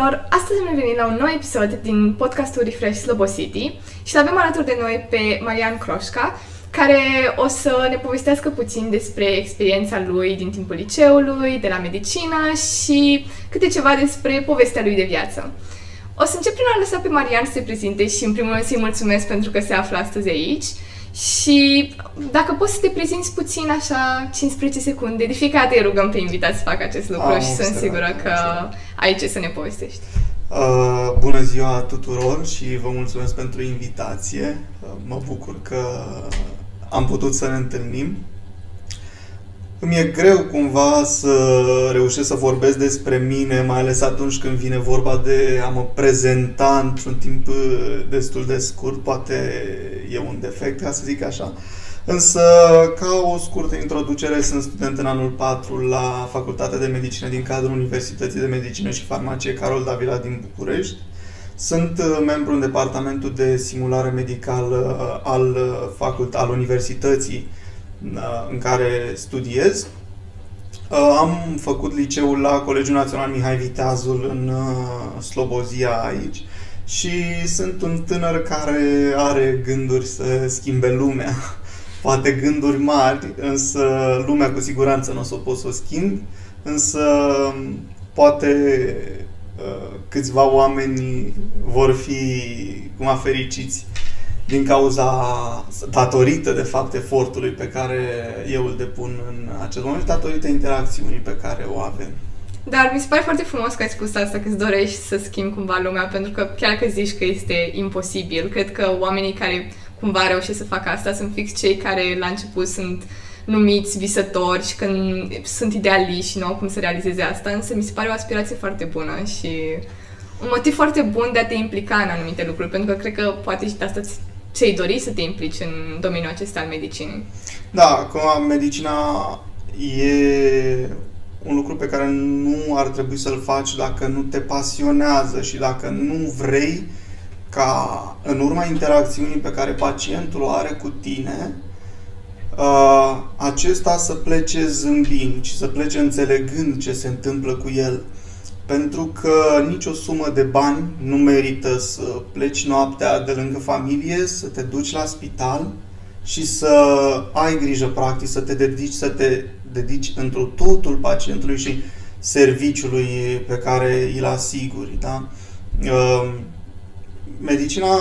tuturor! Astăzi am venit la un nou episod din podcastul Refresh Slobo City și l-avem alături de noi pe Marian Croșca, care o să ne povestească puțin despre experiența lui din timpul liceului, de la medicină și câte ceva despre povestea lui de viață. O să încep prin a lăsa pe Marian să se prezinte și în primul rând să-i mulțumesc pentru că se află astăzi aici. Și dacă poți să te prezinți puțin așa 15 secunde, de fiecare dată îi rugăm pe invitat să facă acest lucru Am și sunt observat, sigură am că observat. ai ce să ne povestești. Uh, bună ziua tuturor și vă mulțumesc pentru invitație. Uh, mă bucur că am putut să ne întâlnim. Îmi e greu cumva să reușesc să vorbesc despre mine, mai ales atunci când vine vorba de a mă prezenta într-un timp uh, destul de scurt. Poate e un defect, ca să zic așa. Însă, ca o scurtă introducere, sunt student în anul 4 la Facultatea de Medicină din cadrul Universității de Medicină și Farmacie Carol Davila din București. Sunt uh, membru în departamentul de simulare medicală uh, al, uh, facult- al universității uh, în care studiez. Uh, Am făcut liceul la Colegiul Național Mihai Viteazul în uh, Slobozia aici și sunt un tânăr care are gânduri să schimbe lumea. Poate gânduri mari, însă lumea cu siguranță nu o să o pot să o schimb, însă poate uh, câțiva oameni vor fi cum fericiți din cauza, datorită de fapt efortului pe care eu îl depun în acest moment, datorită interacțiunii pe care o avem. Dar mi se pare foarte frumos că ai spus asta, că îți dorești să schimbi cumva lumea, pentru că chiar că zici că este imposibil, cred că oamenii care cumva reușesc să facă asta sunt fix cei care la început sunt numiți visători și când sunt idealiști și nu au cum să realizeze asta, însă mi se pare o aspirație foarte bună și un motiv foarte bun de a te implica în anumite lucruri, pentru că cred că poate și de asta ți- ți-ai dori să te implici în domeniul acesta al medicinei. Da, acum medicina e un lucru pe care nu ar trebui să-l faci dacă nu te pasionează și dacă nu vrei ca în urma interacțiunii pe care pacientul o are cu tine, uh, acesta să plece zâmbind și să plece înțelegând ce se întâmplă cu el. Pentru că nicio sumă de bani nu merită să pleci noaptea de lângă familie, să te duci la spital și să ai grijă, practic, să te dedici, să te dedici întru totul pacientului și serviciului pe care îl asiguri. Da? Uh, Medicina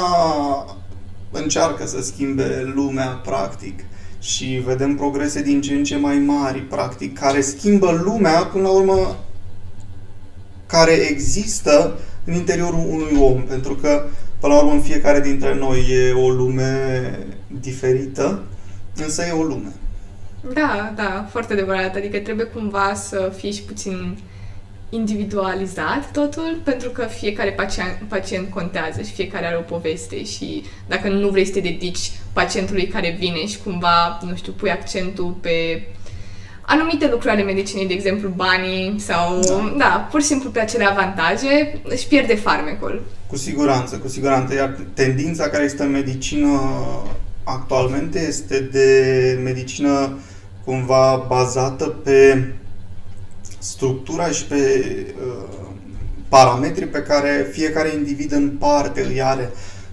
încearcă să schimbe lumea, practic, și vedem progrese din ce în ce mai mari, practic, care schimbă lumea, până la urmă, care există în interiorul unui om, pentru că, până la urmă, în fiecare dintre noi e o lume diferită, însă e o lume. Da, da, foarte adevărat. Adică trebuie cumva să fii și puțin individualizat totul, pentru că fiecare pacient, pacient contează și fiecare are o poveste și dacă nu vrei să te dedici pacientului care vine și cumva, nu știu, pui accentul pe anumite lucruri ale medicinei, de exemplu banii sau, da, da pur și simplu pe acele avantaje, își pierde farmecul. Cu siguranță, cu siguranță. Iar tendința care este în medicină actualmente este de medicină cumva bazată pe structura și pe uh, parametrii pe care fiecare individ în parte îi are.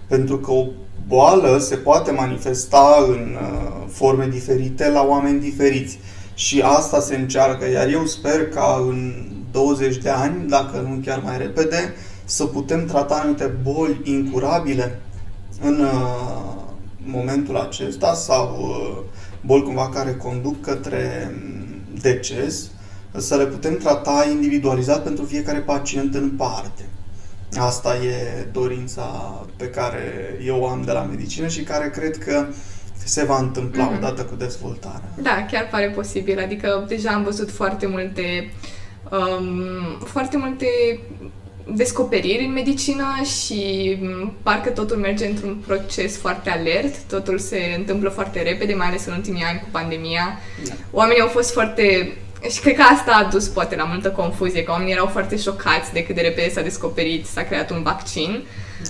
Pentru că o boală se poate manifesta în uh, forme diferite la oameni diferiți. Și asta se încearcă, iar eu sper ca în 20 de ani, dacă nu chiar mai repede, să putem trata anumite boli incurabile în uh, momentul acesta sau uh, boli cumva care conduc către mm, deces, să le putem trata individualizat pentru fiecare pacient în parte. Asta e dorința pe care eu o am de la medicină și care cred că se va întâmpla Mhm. odată cu dezvoltarea. Da, chiar pare posibil. Adică deja am văzut foarte multe um, foarte multe descoperiri în medicină și m, parcă totul merge într-un proces foarte alert, totul se întâmplă foarte repede, mai ales în ultimii ani cu pandemia. Da. Oamenii au fost foarte... Și cred că asta a dus poate la multă confuzie, că oamenii erau foarte șocați de cât de repede s-a descoperit, s-a creat un vaccin.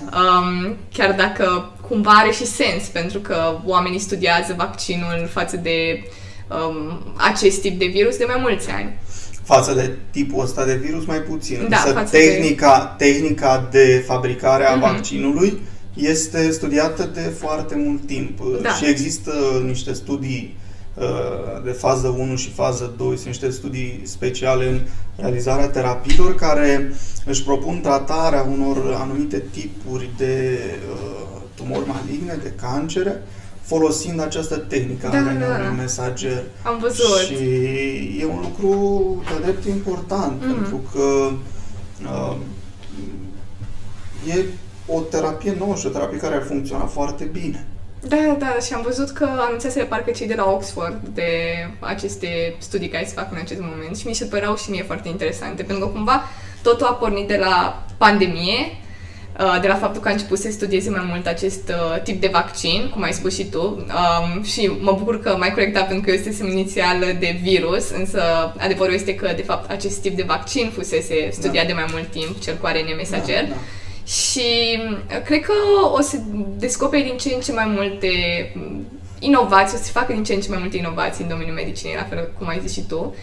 Um, chiar dacă cumva are și sens, pentru că oamenii studiază vaccinul față de um, acest tip de virus de mai mulți ani. față de tipul ăsta de virus mai puțin. Da, Însă față tehnica, tehnica de fabricare a Mhm. vaccinului este studiată de foarte mult timp Da. și există niște studii uh, de fază 1 și fază 2, sunt niște studii speciale în realizarea terapiilor care își propun tratarea unor anumite tipuri de uh, tumori maligne, de cancere, folosind această tehnică Da, a da, RNA-ului da. mesager. Am văzut. Și e un lucru de drept important, Mhm. pentru că uh, e o terapie nouă și o terapie care ar funcționa foarte bine. Da, da, da, și am văzut că anunțaseră parcă cei de la Oxford de aceste studii care se fac în acest moment și mi se păreau și mie foarte interesante, pentru că cumva totul a pornit de la pandemie, uh, de la faptul că a început să studieze mai mult acest uh, tip de vaccin, cum ai spus și tu, um, și mă bucur că m-ai corectat pentru că eu este inițial de virus, însă adevărul este că, de fapt, acest tip de vaccin fusese studiat Da. de mai mult timp, cel cu ARN mesager. Da, da. Și uh, cred că o să descoperi din ce în ce mai multe mm, inovații, o să se facă din ce în ce mai multe inovații în domeniul medicinei, la fel cum ai zis și tu.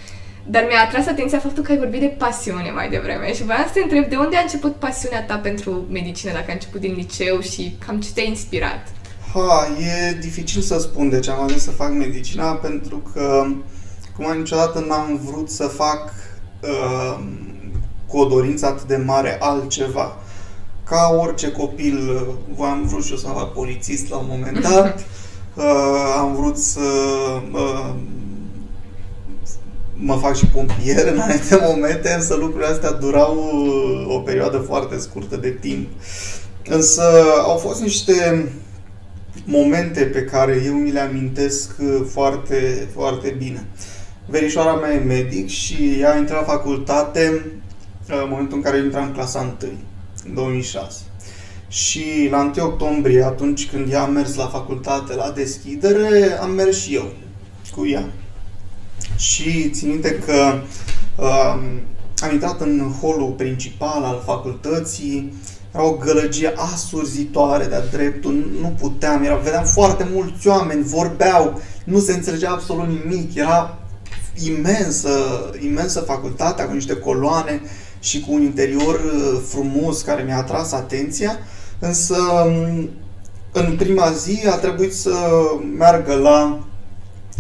Dar mi-a atras atenția faptul că ai vorbit de pasiune mai devreme și voiam să te întreb de unde a început pasiunea ta pentru medicină, dacă a început din liceu și cam ce te-a inspirat. Ha, e dificil să spun de ce am ales să fac medicina, pentru că, cum niciodată n-am vrut să fac uh, cu o dorință atât de mare altceva. Ca orice copil, uh, voiam vrut și eu să mă fac polițist la un moment dat, uh, am vrut să uh, mă fac și pompier în anumite momente, însă lucrurile astea durau uh, o perioadă foarte scurtă de timp. Însă au fost niște momente pe care eu mi le amintesc uh, foarte, foarte bine. Verișoara mea e medic și ea a intrat la facultate uh, în momentul în care eu intram în clasa 1, în 2006. Și la 1 octombrie, atunci când ea a mers la facultate la deschidere, am mers și eu cu ea. Și țin minte că uh, am intrat în holul principal al facultății, era o gălăgie asurzitoare de-a dreptul, nu puteam, era, vedeam foarte mulți oameni, vorbeau, nu se înțelegea absolut nimic, era imensă, imensă facultatea cu niște coloane și cu un interior uh, frumos care mi-a atras atenția, însă um, în prima zi a trebuit să meargă la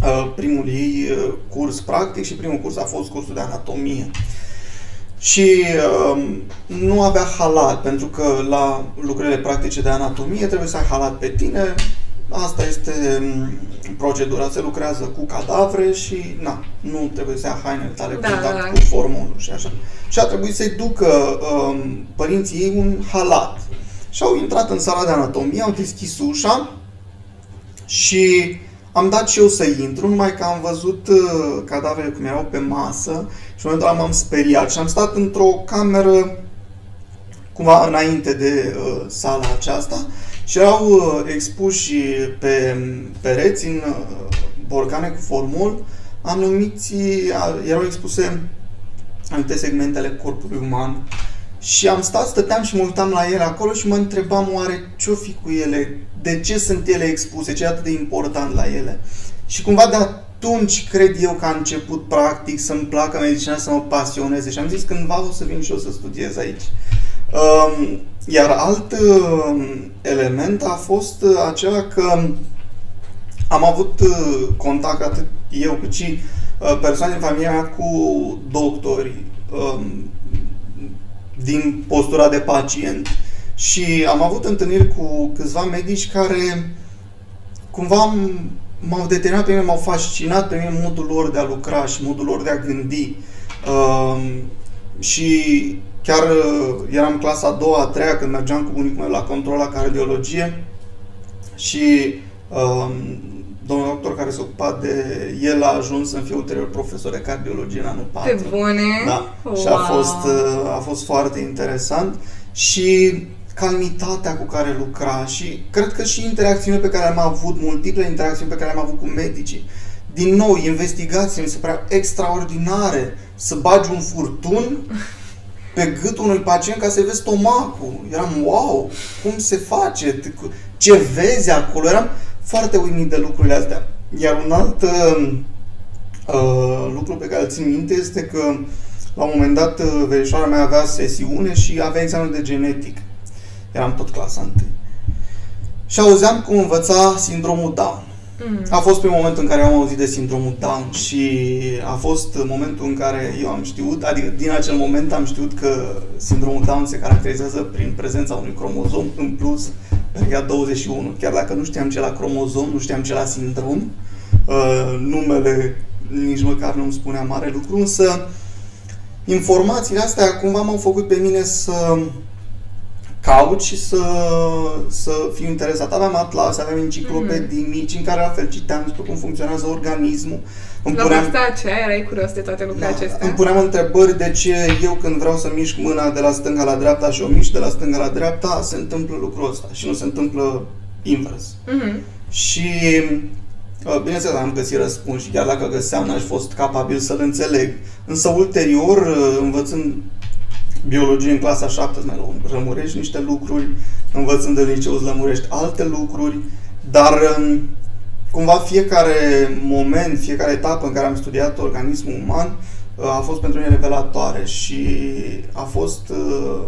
uh, primul ei uh, curs practic și primul curs a fost cursul de anatomie. Și uh, nu avea halat, pentru că la lucrurile practice de anatomie trebuie să ai halat pe tine. Asta este um, procedura, se lucrează cu cadavre și na, nu trebuie să ia hainele tale Da, contact da, da. cu formulul și așa. Și a trebuit să-i ducă um, părinții ei un halat. Și au intrat în sala de anatomie, au deschis ușa și am dat și eu să intru, numai că am văzut uh, cadavrele cum erau pe masă și în momentul ăla m-am speriat și am stat într-o cameră cumva înainte de uh, sala aceasta și erau uh, expuși pe pereți în uh, borcane cu formul anumiți, uh, erau expuse anumite segmentele corpului uman și am stat, stăteam și mă uitam la ele acolo și mă întrebam oare ce-o fi cu ele, de ce sunt ele expuse, ce e atât de important la ele. Și cumva de atunci cred eu că a început practic să-mi placă medicina, să mă pasioneze și am zis cândva o să vin și eu să studiez aici. Um, Iar alt uh, element a fost uh, acela că am avut uh, contact atât eu cât și uh, persoane din familia mea cu doctori um, din postura de pacient. Și am avut întâlniri cu câțiva medici care cumva m- m-au determinat pe mine, m-au fascinat pe mine modul lor de a lucra și modul lor de a gândi. Um, și chiar uh, eram clasa a doua, a treia, când mergeam cu bunicul meu la control la cardiologie și um, domnul doctor care se ocupa de el a ajuns să fie ulterior profesor de cardiologie în anul 4. Pe bune? Da. Wow. Și a fost, uh, a fost foarte interesant și calmitatea cu care lucra și cred că și interacțiunile pe care am avut, multiple interacțiuni pe care le-am avut cu medicii. Din nou, investigații mi se părea extraordinare să bagi un furtun pe gâtul unui pacient ca să vezi stomacul. Eram, wow, cum se face? Ce vezi acolo? Eram foarte uimit de lucrurile astea. Iar un alt uh, Uh, lucrul pe care îl țin minte este că la un moment dat uh, verișoara mea avea sesiune și avea examen de genetic. Eram tot clasa 1. Și auzeam cum învăța sindromul Down. Mm. A fost primul moment în care am auzit de sindromul Down și a fost momentul în care eu am știut, adică din acel moment am știut că sindromul Down se caracterizează prin prezența unui cromozom în plus, pe 21. Chiar dacă nu știam ce la cromozom, nu știam ce la sindrom, uh, numele nici măcar nu îmi spunea mare lucru, însă informațiile astea cumva m-au făcut pe mine să caut și să, să fiu interesat. Aveam atlase, aveam enciclopedii mm-hmm. mici în care la fel citeam despre cum funcționează organismul. Îmi la vârsta aceea erai curios de toate lucrurile da, acestea? Îmi puneam întrebări de ce eu când vreau să mișc mâna de la stânga la dreapta și o mișc de la stânga la dreapta, se întâmplă lucrul ăsta și nu se întâmplă invers. Mm-hmm. Și uh, Bineînțeles, am găsit răspuns și chiar dacă găseam, n-aș fost capabil să-l înțeleg. Însă, ulterior, uh, învățând biologie în clasa 7 îți mai lămurești niște lucruri, învățând în liceu îți lămurești alte lucruri, dar um, cumva fiecare moment, fiecare etapă în care am studiat organismul uman uh, a fost pentru mine revelatoare și a fost uh,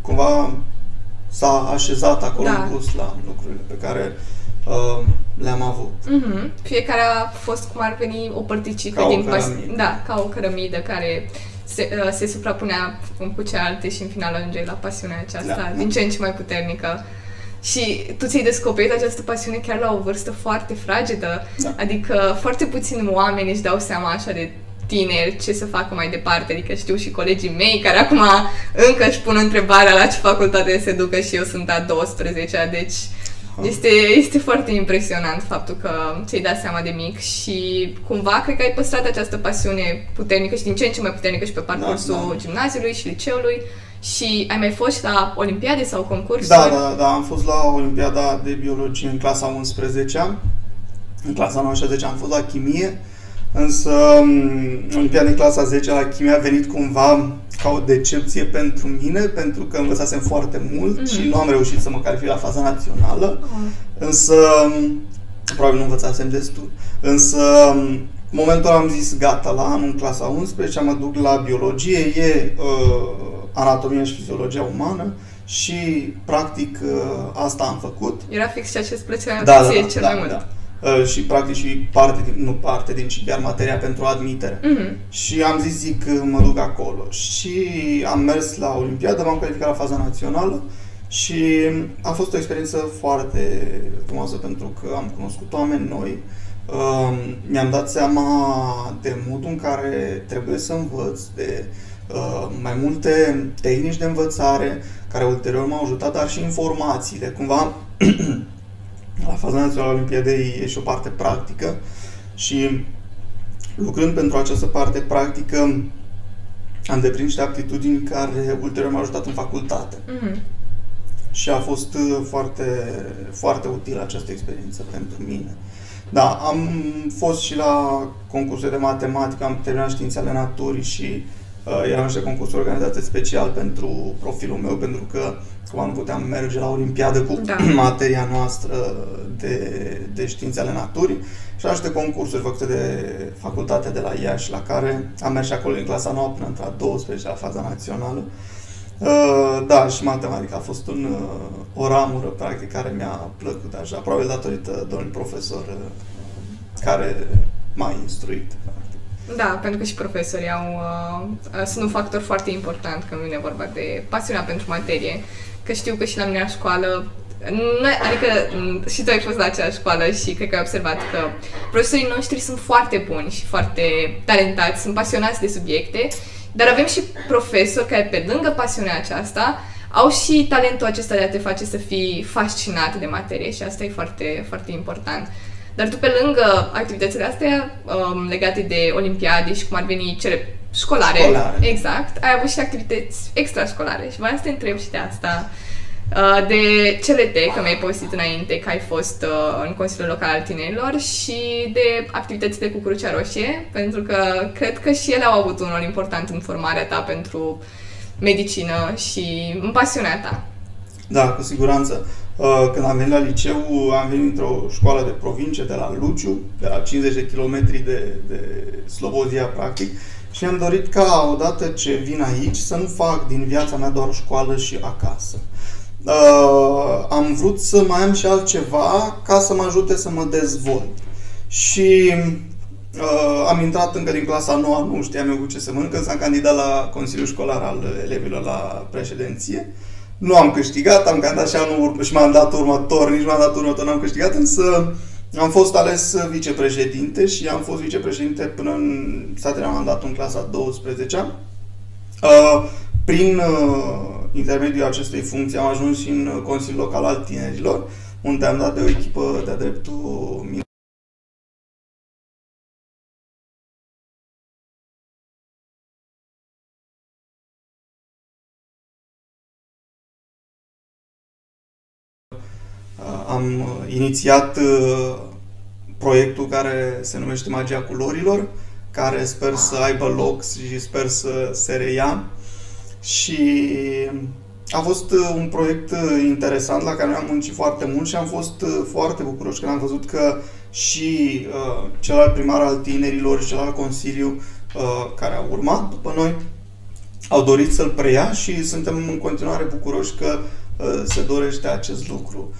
cumva s-a așezat acolo da. în plus la lucrurile pe care uh, le-am avut. Mm-hmm. Fiecare a fost cum ar veni o părticică ca din o cărămidă. Da, ca o cărămidă care se, uh, se suprapunea cu cealaltă și în final ajunge la pasiunea aceasta da, din ce în ce mai puternică. Și tu ți-ai descoperit această pasiune chiar la o vârstă foarte fragedă, da. adică foarte puțini oameni își dau seama așa de tineri ce să facă mai departe, adică știu și colegii mei care acum încă își pun întrebarea la ce facultate se ducă și eu sunt a 12 deci este, este foarte impresionant faptul că ți-ai dat seama de mic și cumva cred că ai păstrat această pasiune puternică și din ce în ce mai puternică și pe parcursul da, da. gimnaziului și liceului și ai mai fost la olimpiade sau concursuri? Da, da, da, am fost la Olimpiada de Biologie în clasa 11 în clasa 19 am fost la chimie Însă, Olimpiada în clasa 10 la chimie a venit cumva ca o decepție pentru mine, pentru că învățasem foarte mult mm-hmm. și nu am reușit să mă calific la faza națională. Oh. Însă, probabil nu învățasem destul. Însă, în momentul ăla am zis, gata, la anul în clasa 11 mă duc la biologie, e uh, anatomia și fiziologia umană și, practic, uh, asta am făcut. Era fix ceea ce îți plăcea da, da, da, cel da, mai mult. Da. Uh, și practic și parte, din, nu parte din, ci chiar materia pentru admitere. Mm-hmm. Și am zis, zic, mă duc acolo. Și am mers la Olimpiadă, m-am calificat la faza națională și a fost o experiență foarte frumoasă pentru că am cunoscut oameni noi, uh, mi-am dat seama de modul în care trebuie să învăț, de uh, mai multe tehnici de învățare care ulterior m-au ajutat, dar și informațiile. Cumva la faza națională a Olimpiadei e și o parte practică și lucrând pentru această parte practică am deprins niște aptitudini care ulterior m-au ajutat în facultate. Mm-hmm. Și a fost uh, foarte, foarte utilă această experiență pentru mine. Da, am fost și la concursuri de matematică, am terminat științe ale naturii și uh, erau niște concursuri organizate special pentru profilul meu, pentru că Acum nu puteam merge la Olimpiadă cu da. materia noastră de, de științe ale naturii și niște concursuri făcute de facultatea de la Iași, la care am mers și acolo în clasa 9 până între a 12 la faza națională. Uh, da, și matematica a fost un, uh, o ramură, practic, care mi-a plăcut așa, probabil datorită domnului profesor uh, care m-a instruit. Da, pentru că și profesorii au, uh, sunt un factor foarte important când vine vorba de pasiunea pentru materie că știu că și la mine la școală noi, adică și tu ai fost la acea școală și cred că ai observat că profesorii noștri sunt foarte buni și foarte talentați, sunt pasionați de subiecte, dar avem și profesori care pe lângă pasiunea aceasta au și talentul acesta de a te face să fii fascinat de materie și asta e foarte, foarte important. Dar tu pe lângă activitățile astea um, legate de olimpiade și cum ar veni cele școlare, școlare, exact, ai avut și activități extrașcolare și vreau să te întreb și de asta. Uh, de CLT, că mi-ai povestit înainte că ai fost uh, în Consiliul Local al Tinerilor și de activitățile cu Crucea Roșie, pentru că cred că și ele au avut un rol important în formarea ta pentru medicină și în pasiunea ta. Da, cu siguranță. Uh, când am venit la liceu, am venit într-o școală de provincie, de la Luciu, de la 50 de kilometri de, de Slobozia, practic, și am dorit ca odată ce vin aici să nu fac din viața mea doar școală și acasă. Uh, am vrut să mai am și altceva ca să mă ajute să mă dezvolt. Și uh, am intrat încă din clasa 9, nu știam eu cu ce să mănânc, când s-am candidat la Consiliul Școlar al elevilor la președinție. Nu am câștigat, am candidat și anul urmă și m-am dat următor, nici m-am dat următor, n-am câștigat, însă am fost ales vicepreședinte și am fost vicepreședinte până în s-a terminat mandatul în clasa 12 uh, Prin uh, intermediul acestei funcții am ajuns și în Consiliul Local al Tinerilor, unde am dat de o echipă de-a dreptul Am uh, inițiat uh, proiectul care se numește Magia Culorilor, care sper să aibă loc și sper să se reia. Și a fost uh, un proiect interesant la care am muncit foarte mult și am fost foarte bucuros când am văzut că și uh, celălalt primar al tinerilor și celălalt consiliu uh, care a urmat după noi au dorit să-l preia și suntem în continuare bucuroși că uh, se dorește acest lucru.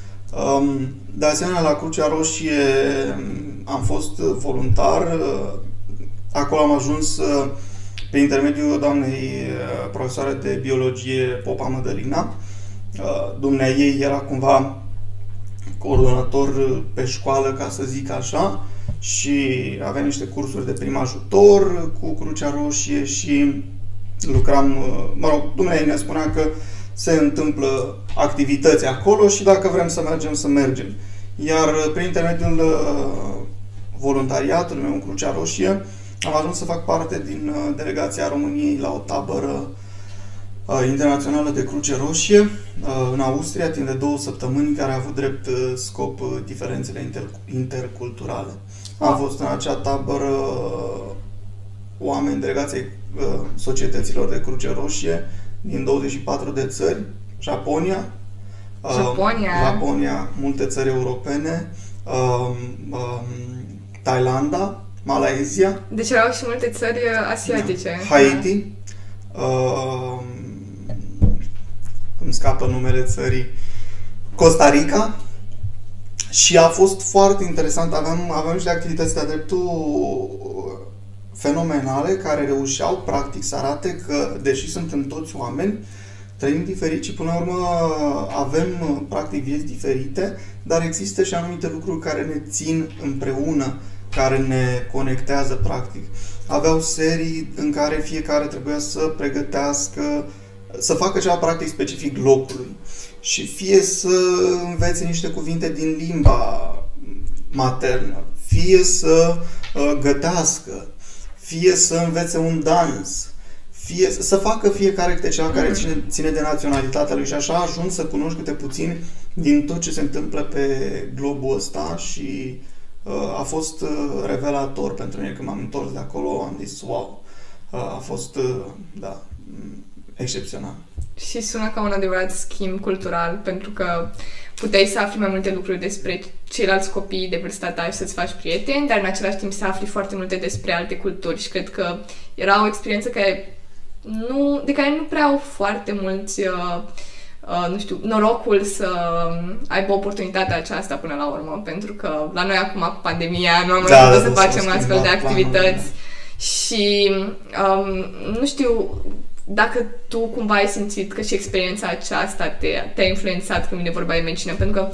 De asemenea, la Crucea Roșie am fost voluntar. Acolo am ajuns pe intermediul doamnei profesoare de biologie Popa Mădălina. Dumnea ei era cumva coordonator pe școală, ca să zic așa, și avea niște cursuri de prim ajutor cu Crucea Roșie și lucram, mă rog, dumneavoastră ne spunea că se întâmplă activități acolo și dacă vrem să mergem, să mergem. Iar uh, prin intermediul uh, voluntariatului meu în Crucea Roșie am ajuns să fac parte din uh, delegația României la o tabără internațională de Cruce Roșie în Austria timp de două săptămâni care a avut drept scop diferențele inter- interculturale. Am fost în acea tabără oameni delegației societăților de Cruce Roșie din 24 de țări, Japonia, Japonia, uh, Japonia multe țări europene, uh, uh, Thailanda, Malaezia. Deci erau și multe țări asiatice. Da. Haiti, uh, îmi scapă numele țării, Costa Rica, și a fost foarte interesant. Aveam, aveam și de activități de dreptul fenomenale care reușeau practic să arate că, deși suntem toți oameni, trăim diferit și până la urmă avem practic vieți diferite, dar există și anumite lucruri care ne țin împreună, care ne conectează practic. Aveau serii în care fiecare trebuia să pregătească, să facă ceva practic specific locului și fie să învețe niște cuvinte din limba maternă, fie să uh, gătească, fie să învețe un dans, fie să facă fiecare câte ceva care mm. ține, ține de naționalitatea lui și așa ajung să cunoști câte puțin din tot ce se întâmplă pe globul ăsta și uh, a fost uh, revelator pentru mine când m-am întors de acolo, am zis wow, uh, a fost, uh, da, excepțional. Și sună ca un adevărat schimb cultural, pentru că puteai să afli mai multe lucruri despre ceilalți copii de vârsta ta și să-ți faci prieteni, dar în același timp să afli foarte multe despre alte culturi și cred că era o experiență care nu, de care nu prea au foarte mulți uh, Uh, nu știu, norocul să aibă oportunitatea aceasta până la urmă, pentru că la noi acum cu pandemia nu am da, mai da, să facem astfel de activități. planul, și um, nu știu, dacă tu cumva ai simțit că și experiența aceasta te, te-a influențat când vine vorba de medicină, pentru că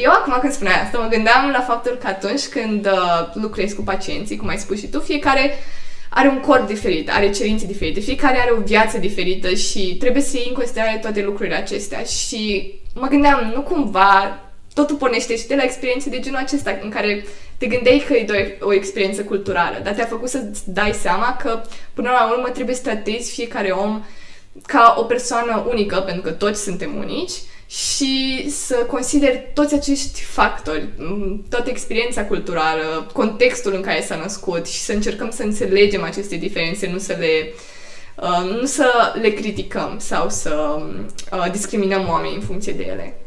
eu acum când spuneai asta, mă gândeam la faptul că atunci când uh, lucrezi cu pacienții, cum ai spus și tu, fiecare are un corp diferit, are cerințe diferite, fiecare are o viață diferită și trebuie să iei în considerare toate lucrurile acestea. Și mă gândeam, nu cumva totul pornește și de la experiențe de genul acesta în care te gândeai că e doar o experiență culturală, dar te-a făcut să dai seama că până la urmă trebuie să tratezi fiecare om ca o persoană unică, pentru că toți suntem unici, și să consideri toți acești factori, toată experiența culturală, contextul în care s-a născut și să încercăm să înțelegem aceste diferențe, nu să le, uh, nu să le criticăm sau să uh, discriminăm oamenii în funcție de ele.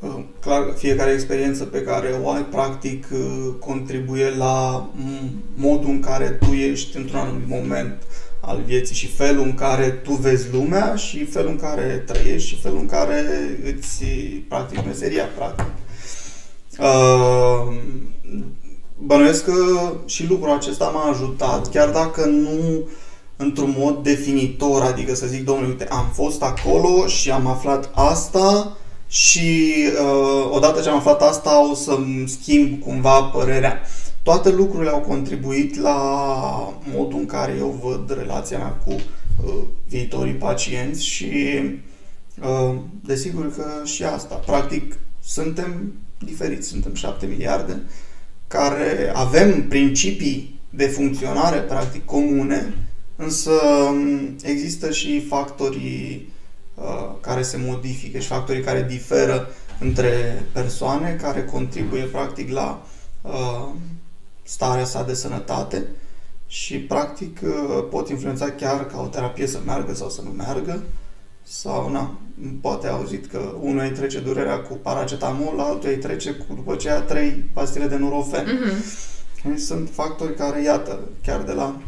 Uh, clar, fiecare experiență pe care o ai, practic, uh, contribuie la modul în care tu ești într-un anumit moment al vieții și felul în care tu vezi lumea și felul în care trăiești și felul în care îți practic meseria, practic. Uh, bănuiesc că și lucrul acesta m-a ajutat, chiar dacă nu într-un mod definitor, adică să zic, domnule, uite, am fost acolo și am aflat asta și uh, odată ce am aflat asta o să-mi schimb cumva părerea. Toate lucrurile au contribuit la modul în care eu văd relația mea cu uh, viitorii pacienți și uh, desigur că și asta. Practic, suntem diferiți, suntem 7 miliarde care avem principii de funcționare practic comune, însă um, există și factorii uh, care se modifică și factorii care diferă între persoane care contribuie practic la uh, starea sa de sănătate și practic uh, pot influența chiar ca o terapie să meargă sau să nu meargă sau na, poate auzit că unul îi trece durerea cu paracetamol, altul îi trece cu după aceea trei pastile de nurofen. Mm-hmm. Sunt factori care, iată, chiar de la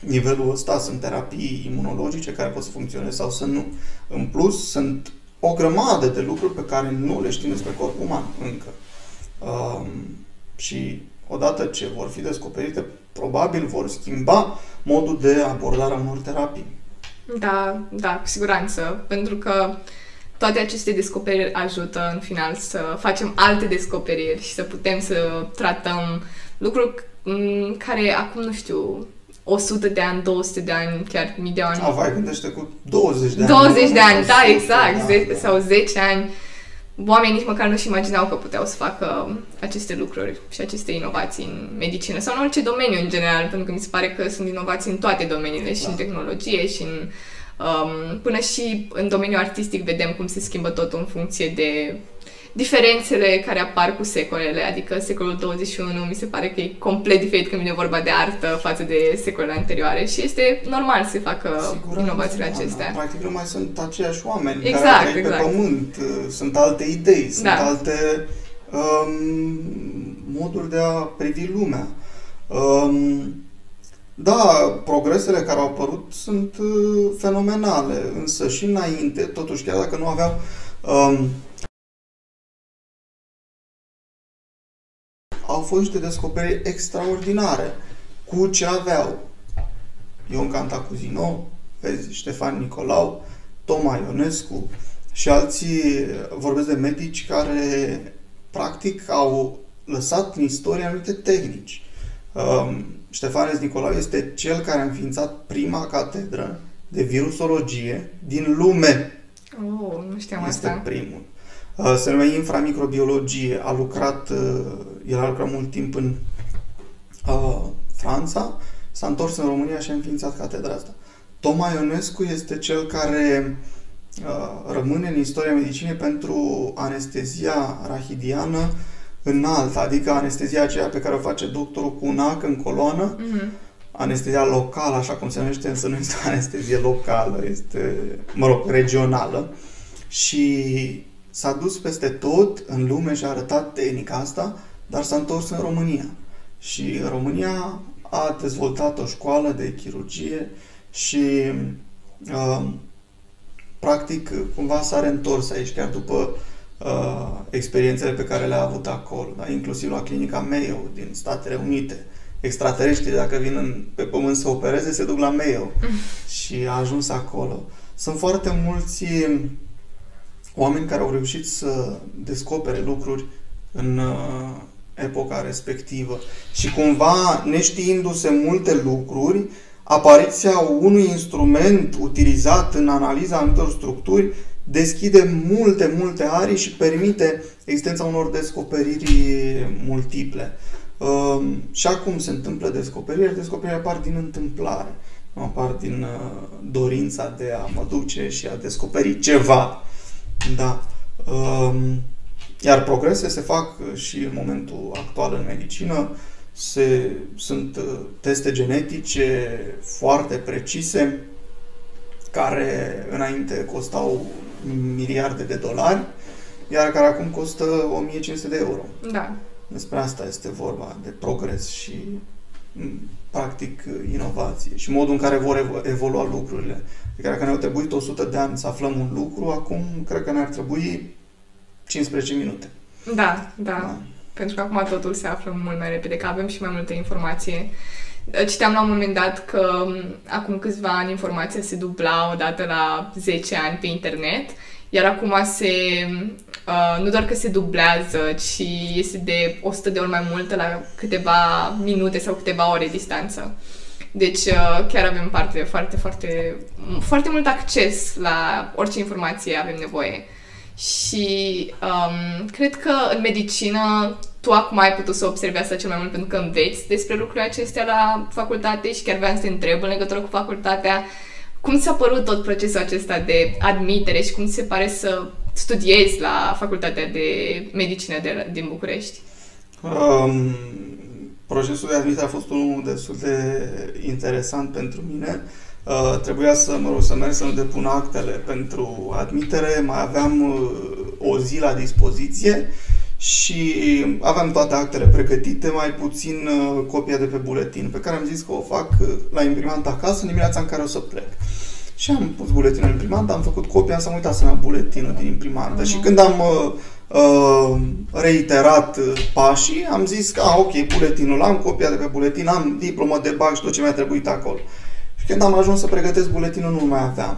nivelul ăsta sunt terapii imunologice care pot să funcționeze sau să nu. În plus, sunt o grămadă de lucruri pe care nu le știm despre corpul uman încă. Um, și odată ce vor fi descoperite, probabil vor schimba modul de abordare a unor terapii. Da, da, cu siguranță, pentru că toate aceste descoperiri ajută în final să facem alte descoperiri și să putem să tratăm lucruri mm, care acum, nu știu, 100 de ani, 200 de ani, chiar mii de ani. A, vai, gândește cu 20 de ani. 20 de ani, da, exact, da, sau 10 ani oamenii nici măcar nu-și imaginau că puteau să facă aceste lucruri și aceste inovații în medicină sau în orice domeniu în general, pentru că mi se pare că sunt inovații în toate domeniile, și în da. tehnologie, și în um, până și în domeniul artistic vedem cum se schimbă totul în funcție de diferențele care apar cu secolele, adică secolul 21 mi se pare că e complet diferit când vine vorba de artă față de secolele anterioare și este normal să se facă Siguranță, inovațiile acestea. Da, practic nu mai sunt aceiași oameni exact, care exact. pe pământ, sunt alte idei, sunt da. alte um, moduri de a privi lumea. Um, da, progresele care au apărut sunt uh, fenomenale, însă și înainte, totuși, chiar dacă nu aveau um, au fost niște descoperiri extraordinare cu ce aveau. Ion Cantacuzino, vezi, Ștefan Nicolau, Toma Ionescu și alții, vorbesc de medici care practic au lăsat în istorie anumite tehnici. Um, Ștefanes Nicolau este cel care a înființat prima catedră de virusologie din lume. Oh, nu știam este asta. primul. Uh, se numește inframicrobiologie. A lucrat, uh, el a lucrat mult timp în uh, Franța, s-a întors în România și a înființat catedra asta. Toma Ionescu este cel care rămâne în istoria medicinei pentru anestezia rahidiană înaltă, adică anestezia aceea pe care o face doctorul cu un ac în coloană, mm-hmm. anestezia locală, așa cum se numește, însă nu este anestezie locală, este, mă rog, regională. Și s-a dus peste tot în lume și a arătat tehnica asta, dar s-a întors în România. Și România a dezvoltat o școală de chirurgie și uh, practic cumva s-a reîntors aici, chiar după uh, experiențele pe care le-a avut acolo, da? inclusiv la clinica Mayo din Statele Unite. Extraterestri, dacă vin în, pe pământ să opereze, se duc la Mayo și a ajuns acolo. Sunt foarte mulți oameni care au reușit să descopere lucruri în uh, epoca respectivă. Și cumva, neștiindu-se multe lucruri, apariția unui instrument utilizat în analiza anumitor structuri deschide multe, multe arii și permite existența unor descoperiri multiple. Uh, și acum se întâmplă descoperiri, descoperirile apar din întâmplare, nu apar din uh, dorința de a mă duce și a descoperi ceva. Da. Um, iar progrese se fac și în momentul actual în medicină. Se, sunt uh, teste genetice foarte precise care înainte costau miliarde de dolari iar care acum costă 1500 de euro. Da. Despre asta este vorba, de progres și m, practic inovație și modul în care vor evo- evolua lucrurile. Adică dacă ne-au trebuit 100 de ani să aflăm un lucru, acum cred că ne-ar trebui 15 minute. Da, da. Pentru că acum totul se află mult mai repede, că avem și mai multă informație. Citeam la un moment dat că m, acum câțiva ani informația se dubla odată la 10 ani pe internet, iar acum se, uh, nu doar că se dublează, ci este de 100 de ori mai mult la câteva minute sau câteva ore distanță. Deci uh, chiar avem parte foarte, foarte, foarte mult acces la orice informație avem nevoie. Și um, cred că în medicină tu acum ai putut să observi asta cel mai mult pentru că înveți despre lucrurile acestea la facultate și chiar vreau să te întreb în legătură cu facultatea cum ți-a părut tot procesul acesta de admitere și cum ți se pare să studiezi la facultatea de medicină de, din București? Um, procesul de admitere a fost unul destul de interesant pentru mine. Uh, trebuia să, mă rog, să merg să-mi depun actele pentru admitere, mai aveam uh, o zi la dispoziție și aveam toate actele pregătite, mai puțin uh, copia de pe buletin, pe care am zis că o fac uh, la imprimant acasă în dimineața în care o să plec. Și am pus buletinul în imprimantă, am făcut copia, am uitat să-mi iau buletinul din imprimantă. Și când am uh, uh, reiterat uh, pașii, am zis că, a, ok, buletinul am, copia de pe buletin, am diplomă de bag și tot ce mi-a trebuit acolo. Și când am ajuns să pregătesc buletinul, nu mai aveam.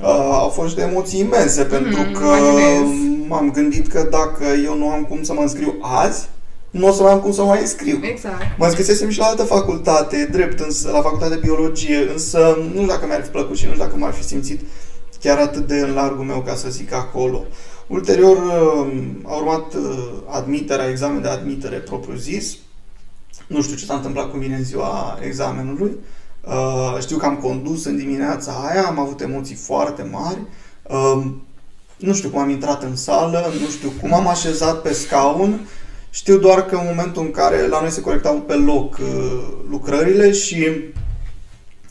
Uh, au fost de emoții imense, pentru Mm, că imaginez. m-am gândit că dacă eu nu am cum să mă înscriu azi, nu o să mai am cum să mă mai înscriu. Exact. Mă înscrisesem și la altă facultate, drept, însă, la facultate de biologie, însă nu știu dacă mi-ar fi plăcut și nu știu dacă m-ar fi simțit chiar atât de în largul meu, ca să zic, acolo. Ulterior uh, a urmat uh, admiterea, examen de admitere propriu zis. Nu știu ce s-a întâmplat cu mine în ziua examenului. Uh, știu că am condus în dimineața aia, am avut emoții foarte mari. Uh, nu știu cum am intrat în sală, nu știu cum am așezat pe scaun. Știu doar că în momentul în care la noi se corectau pe loc uh, lucrările și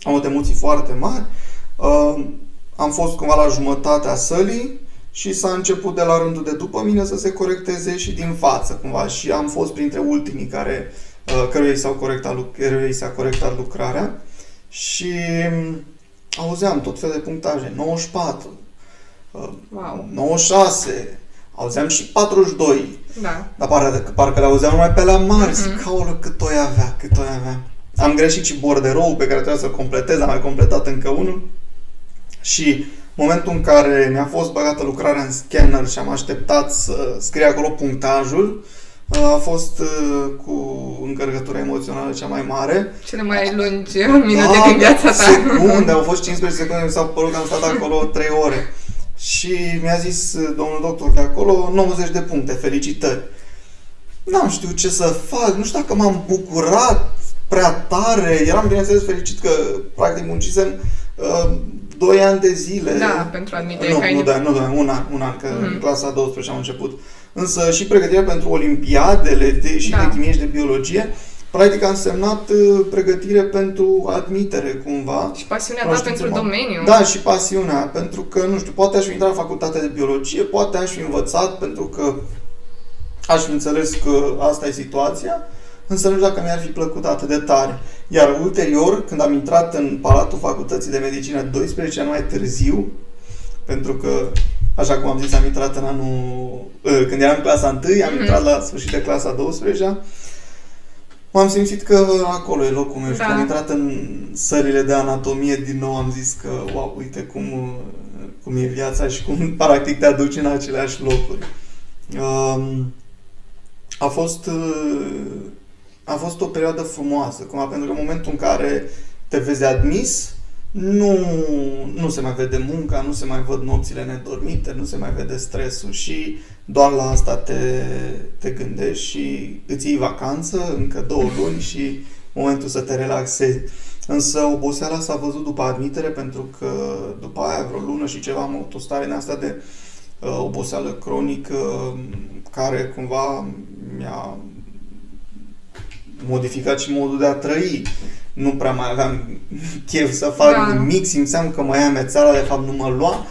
am avut emoții foarte mari, uh, am fost cumva la jumătatea sălii și s-a început de la rândul de după mine să se corecteze și din față cumva și am fost printre ultimii care uh, căruia i s-au corectat, luc- căruia i s-a corectat lucrarea și um, auzeam tot fel de punctaje, 94, uh, Wow. 96, auzeam și 42, Da. dar parcă, parcă le auzeam numai pe la mari, Mhm. zic, aolă, cât oi avea, cât oi avea. Am greșit și borderou pe care trebuia să-l completez, am mai completat încă unul. Și momentul în care mi-a fost băgată lucrarea în scanner și am așteptat să scrie acolo punctajul, a fost uh, cu încărcătura emoțională cea mai mare. Cele mai lungi minute Da, din viața ta. Secunde, au fost 15 secunde, mi s-a părut că am stat acolo 3 ore. Și mi-a zis uh, domnul doctor că acolo 90 de puncte, felicitări. N-am știut ce să fac, nu știu dacă m-am bucurat prea tare. Eram, bineînțeles, fericit că, practic, muncisem uh, 2 ani de zile. Da, pentru admitere. Nu, că ai nu, nevoie. da, nu, da, un an, un an, că Mhm. în clasa a 12 am început. Însă și pregătirea pentru olimpiadele de, și Da. de chimie și de biologie, practic a însemnat uh, pregătire pentru admitere, cumva. Și pasiunea ta Cunoștințe pentru mari. domeniu. Da, și pasiunea, pentru că, nu știu, poate aș fi intrat la facultate de biologie, poate aș fi învățat, pentru că aș fi înțeles că asta e situația, însă nu știu dacă mi-ar fi plăcut atât de tare. Iar ulterior, când am intrat în Palatul Facultății de Medicină 12 ani mai târziu, pentru că, așa cum am zis, am intrat în anul... ă, Când eram în clasa 1, am Mhm. intrat la sfârșit de clasa 12 M-am simțit că acolo e locul meu și Da. când am intrat în sările de anatomie din nou am zis că, wow, uite cum, cum e viața și cum practic te aduci în aceleași locuri. Um, a fost uh, a fost o perioadă frumoasă, cumva, pentru că în momentul în care te vezi admis, nu, nu se mai vede munca, nu se mai văd nopțile nedormite, nu se mai vede stresul și doar la asta te, te gândești și îți iei vacanță încă două luni și momentul să te relaxezi. Însă oboseala s-a văzut după admitere pentru că după aia vreo lună și ceva am avut o stare în asta de uh, oboseală cronică care cumva mi-a modificat și modul de a trăi. Nu prea mai aveam chef să fac Da. nimic, simțeam că mă ia mețeala, de fapt nu mă lua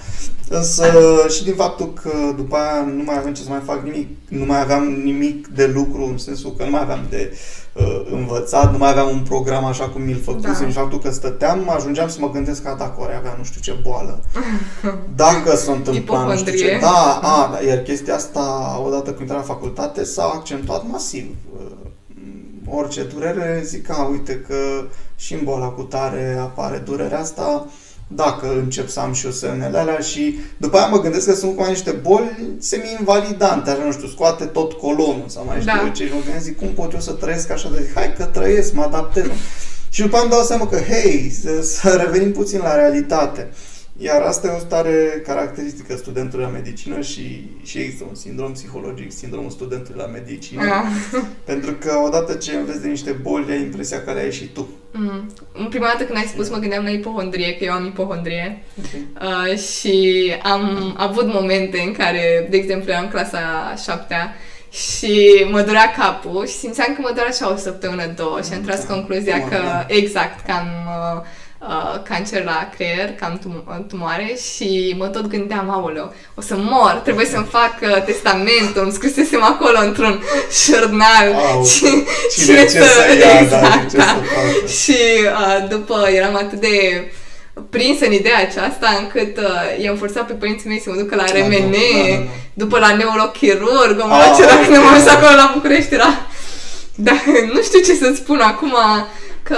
Însă și din faptul că după aia nu mai aveam ce să mai fac nimic, nu mai aveam nimic de lucru, în sensul că nu mai aveam de uh, învățat, nu mai aveam un program așa cum mi-l făcusem da. și faptul că stăteam, ajungeam să mă gândesc că dacă ori avea nu știu ce boală, dacă s-a întâmplat nu știu ce. Da, a, da, iar chestia asta, odată cu intrarea la facultate, s-a accentuat masiv. Uh, orice durere, zic, a, uite că și în boala cu tare apare durerea asta, dacă încep să am și eu semnele alea și după aia mă gândesc că sunt cumva niște boli semi-invalidante, așa nu știu, scoate tot colonul sau mai știu da. eu ce și mă gândesc, zic, cum pot eu să trăiesc așa de zic, hai că trăiesc, mă adaptez. și după aia îmi dau seama că, hei, să, să revenim puțin la realitate. Iar asta e o stare caracteristică studentului la medicină și, și există un sindrom psihologic, sindromul studentului la medicină. Ah. Pentru că odată ce înveți de niște boli, ai impresia că le ai și tu. Mm. Prima dată când ai spus, mă gândeam la ipohondrie, că eu am ipohondrie. Okay. Uh, și am avut momente în care, de exemplu, am clasa șaptea și mă durea capul și simțeam că mă doare așa o săptămână, două și am tras da. concluzia că, exact, că am... Uh, uh, cancer la creier, că am tum- uh, tumoare și mă tot gândeam, aoleu, o să mor, trebuie să-mi fac uh, testamentul, îmi scrisesem acolo într-un jurnal Au, și cine ce să, să ia, exact, da, ce da. Să și uh, după eram atât de prins în ideea aceasta încât uh, i-am forțat pe părinții mei să mă ducă la RMN, da, da, da, da. după la neurochirurg, mă ah, ce dacă ne m acolo la București era... Da, nu știu ce să spun acum, că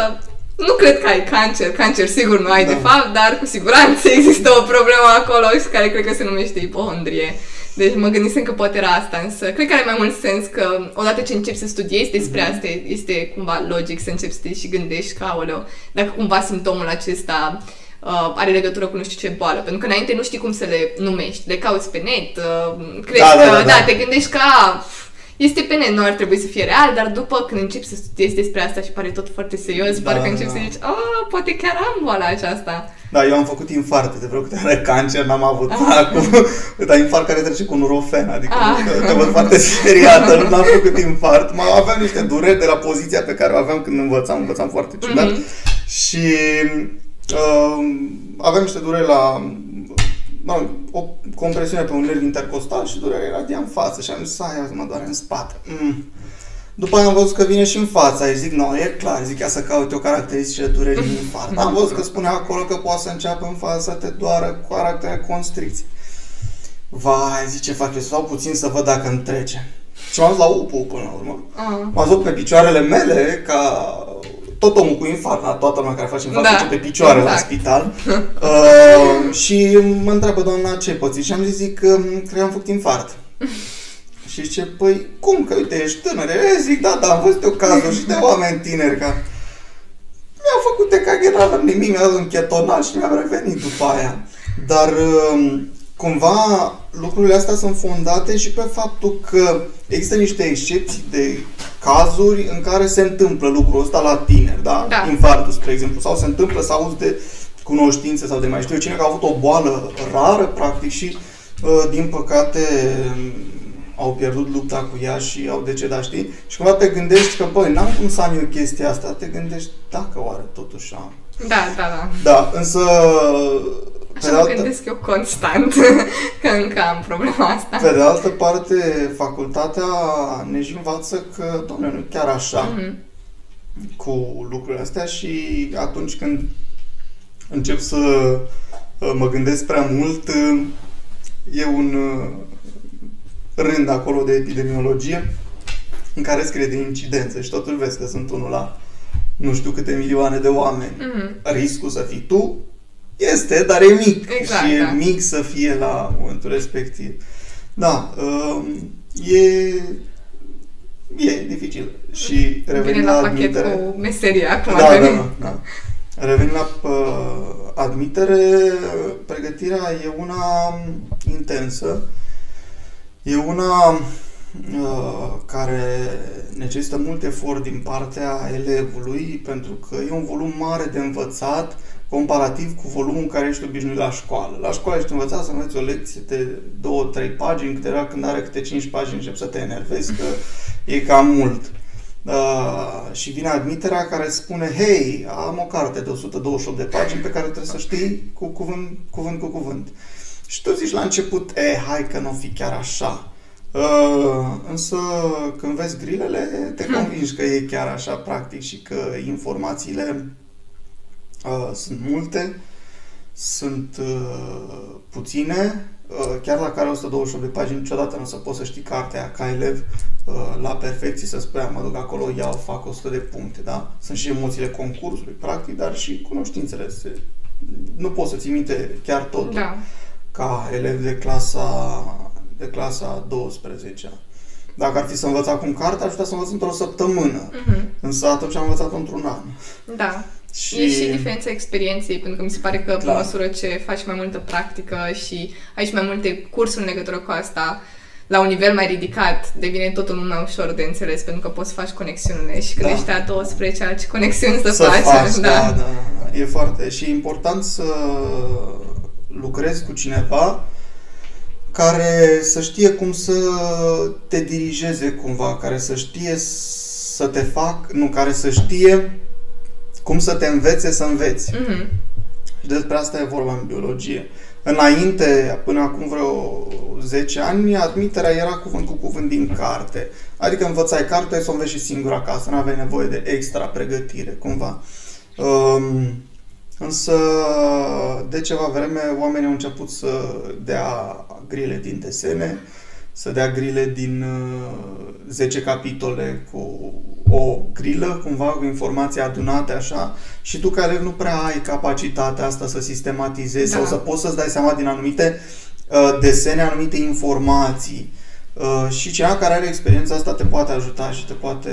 nu cred că ai cancer, cancer sigur nu ai da. de fapt, dar cu siguranță există o problemă acolo care cred că se numește ipohondrie. Deci mă gândisem că poate era asta, însă cred că are mai mult sens că odată ce începi să studiezi despre mm-hmm. asta, este cumva logic să începi să te și gândești că, aoleu, dacă cumva simptomul acesta uh, are legătură cu nu știu ce boală, pentru că înainte nu știi cum să le numești, le cauți pe net, uh, crezi da, da, că, da, da. da, te gândești că, este pe net, nu ar trebui să fie real, dar după când începi să studiezi despre asta și pare tot foarte serios, da, pare că începi da. să zici, oh, poate chiar am boala aceasta. Da, eu am făcut infarte de vreo câte ori cancer, n-am avut ah. acum, dar infart care trece cu nurofen, adică ah. te văd foarte speriată, nu am făcut infart, mă, aveam niște dureri de la poziția pe care o aveam când învățam, învățam foarte ciudat mm-hmm. și uh, aveam niște dureri la mă, o compresiune pe un nerv intercostal și durerea era de în față și am zis, aia mă doare în spate. Mm. După aia am văzut că vine și în fața și zic, nu, e clar, zic, ia să caute o caracteristică de durere din infart. Am văzut că spune acolo că poate să înceapă în față să te doară cu caractere constricții. Vai, zice, fac eu, stau puțin să văd dacă îmi trece. Și m-am dus la UPU până la urmă. Uh. M-am văzut pe picioarele mele ca tot omul cu infart, da? toată lumea care face infart da. pe picioare exact. la spital. Uh, și mă întreabă doamna ce poți Și am zis, zic, că cred că am făcut infart. și zice, păi cum, că uite, ești tânăr. E, zic, da, da, am văzut eu cazuri și de oameni tineri ca... Mi-au făcut de n aveam nimic, mi-a dat un chetonat și mi-am revenit după aia. Dar uh, cumva lucrurile astea sunt fondate și pe faptul că există niște excepții de cazuri în care se întâmplă lucrul ăsta la tineri, da? da. Infarctul, spre exemplu, sau se întâmplă să auzi de cunoștințe sau de mai știu eu cine că a avut o boală rară, practic, și uh, din păcate au pierdut lupta cu ea și au decedat, știi? Și cumva te gândești că, băi, n-am cum să am eu chestia asta, te gândești dacă oare totuși am. Da, da, da. Da, însă Așa mă altă... gândesc eu constant că încă am problema asta. Pe de altă parte, facultatea ne și învață că, doamne, nu chiar așa mm-hmm. cu lucrurile astea și atunci când încep să uh, mă gândesc prea mult, uh, e un uh, rând acolo de epidemiologie în care scrie de incidențe și totul vezi că sunt unul la nu știu câte milioane de oameni. Mm-hmm. Riscul să fii tu este, dar e mic. Exact, și e da. mic să fie la momentul respectiv. Da, um, e, e dificil. Și revenind la, la pachet admitere, cu meseria acum. Da, da, da, da. Revenind la uh, admitere, pregătirea e una intensă. E una uh, care necesită mult efort din partea elevului, pentru că e un volum mare de învățat, comparativ cu volumul care ești obișnuit la școală. La școală ești învățat să înveți o lecție de 2-3 pagini, câteva când are câte 5 pagini încep să te enervezi că e cam mult. Uh, și vine admiterea care spune, hei, am o carte de 128 de pagini pe care trebuie să știi cu cuvânt, cuvânt cu cuvânt. Și tu zici la început, e, hai că nu o fi chiar așa. Uh, însă când vezi grilele, te Hmm. convingi că e chiar așa practic și că informațiile uh, sunt multe, sunt uh, puține, uh, chiar la care 128 de pagini niciodată nu o să poți să știi cartea ca elev uh, la perfecție, să spui, "A, mă duc acolo, iau, fac 100 de puncte, da? Sunt și emoțiile concursului, practic, dar și cunoștințele. Se, nu poți să ții minte chiar tot Da. ca elev de clasa, de clasa 12 Dacă ar fi să învăț acum cartea, aș putea să învăț într-o săptămână. Mhm. Însă atunci am învățat într-un an. Da. Și, E și diferența experienței, pentru că mi se pare că pe Clar. măsură ce faci mai multă practică și ai și mai multe cursuri în legătură cu asta, la un nivel mai ridicat, devine totul mult mai ușor de înțeles, pentru că poți să faci conexiunile și când Da. ești a 12 ce conexiuni să, să faci. faci, da. da, da, da. E foarte și e important să lucrezi cu cineva care să știe cum să te dirigeze cumva, care să știe să te fac, nu, care să știe cum să te învețe să înveți. Mhm. Și despre asta e vorba în biologie. Înainte, până acum vreo 10 ani, admiterea era cuvânt cu cuvânt din carte. Adică învățai carte să o înveți și singur acasă, nu aveai nevoie de extra pregătire, cumva. Um, însă, de ceva vreme, oamenii au început să dea grile din desene, să dea grile din uh, 10 capitole cu o grilă, cumva, cu informații adunate așa, și tu ca elev nu prea ai capacitatea asta să sistematizezi Da. sau să poți să-ți dai seama din anumite uh, desene, anumite informații. Uh, și cineva care are experiența asta te poate ajuta și te poate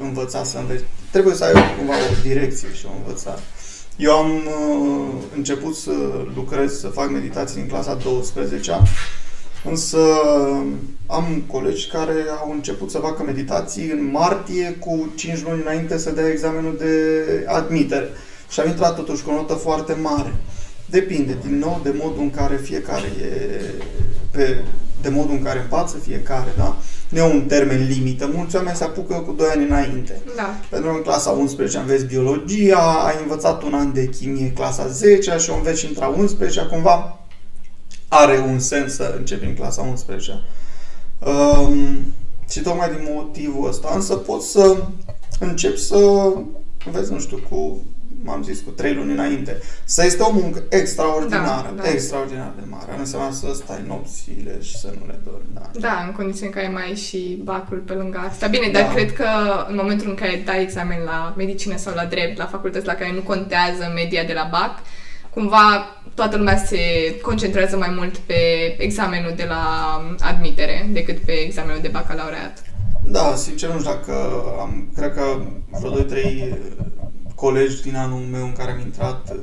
învăța să înveți. Trebuie să ai cumva o direcție și o învățare. Eu am uh, început să lucrez, să fac meditații din clasa 12 Însă am colegi care au început să facă meditații în martie cu 5 luni înainte să dea examenul de admitere. Și am intrat totuși cu o notă foarte mare. Depinde, din nou, de modul în care fiecare e pe, de modul în care învață fiecare, da? Nu e un termen limită. Mulți oameni se apucă cu 2 ani înainte. Da. Pentru că în clasa 11 înveți biologia, ai învățat un an de chimie clasa 10 și o înveți și intra 11 cumva are un sens să începi în clasa 11 um, și tocmai din motivul ăsta însă poți să începi să înveți, nu știu, cu m-am zis, cu trei luni înainte. Să este o muncă extraordinară, Da, da. extraordinar de mare. Înseamnă să stai nopțile și să nu le dormi. Da. Da, în condiții în care mai ai și bacul pe lângă asta. Bine, dar Da. cred că în momentul în care dai examen la medicină sau la drept, la facultăți la care nu contează media de la bac, cumva toată lumea se concentrează mai mult pe examenul de la admitere decât pe examenul de bacalaureat. Da, sincer nu știu dacă am, cred că vreo 2-3 colegi din anul meu în care am intrat,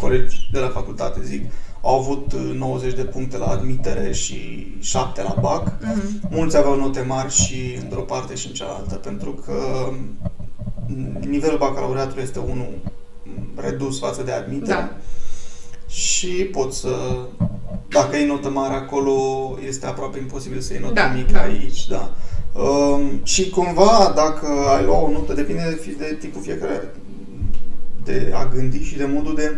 colegi de la facultate zic, au avut 90 de puncte la admitere și 7 la BAC. Mhm. Mulți aveau note mari și într-o parte și în cealaltă, pentru că nivelul bacalaureatului este unul redus față de admitere. Da. Și poți să... Dacă ai notă mare acolo, este aproape imposibil să iei notă Da, mică da. aici, da. Um, și cumva, dacă ai lua o notă, depinde de, fi- de tipul fiecare de a gândi și de modul de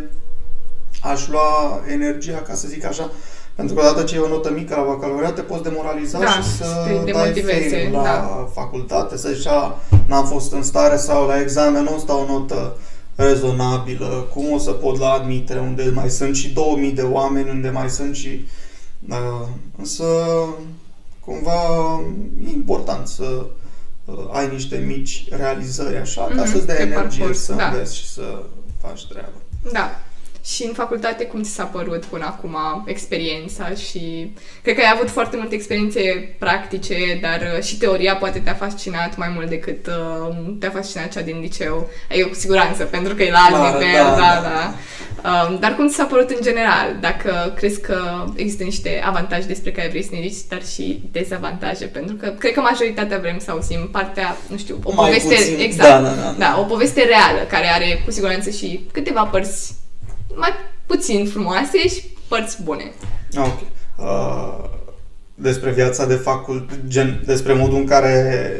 aș lua energia, ca să zic așa, pentru că odată ce e o notă mică la bacalaureat, te poți demoraliza Da, și să să te dai demotiveze, fail la da. facultate, să zici, "A, n-am fost în stare sau la examenul ăsta o notă rezonabilă, cum o să pot la admitere, unde mai sunt și 2000 de oameni, unde mai sunt și... Uh, însă, cumva, e important să uh, ai niște mici realizări așa, ca Mhm, să-ți dea pe energie parcurs, să da. înveți și să faci treaba. Da. Și în facultate, cum ți s-a părut până acum experiența și... Cred că ai avut foarte multe experiențe practice, dar uh, și teoria poate te-a fascinat mai mult decât uh, te-a fascinat cea din liceu. Adică cu siguranță, pentru că e la Clar, admitere, da, da, da. da. da. Um, dar cum ți s-a părut în general? Dacă crezi că există niște avantaje despre care vrei să ne zici, dar și dezavantaje, pentru că cred că majoritatea vrem să auzim partea, nu știu, o Mai poveste, puțin, exact, da, da, da. da, o poveste reală, care are cu siguranță și câteva părți mai puțin frumoase și părți bune. Ok. Uh, despre viața de facult, gen, despre modul în care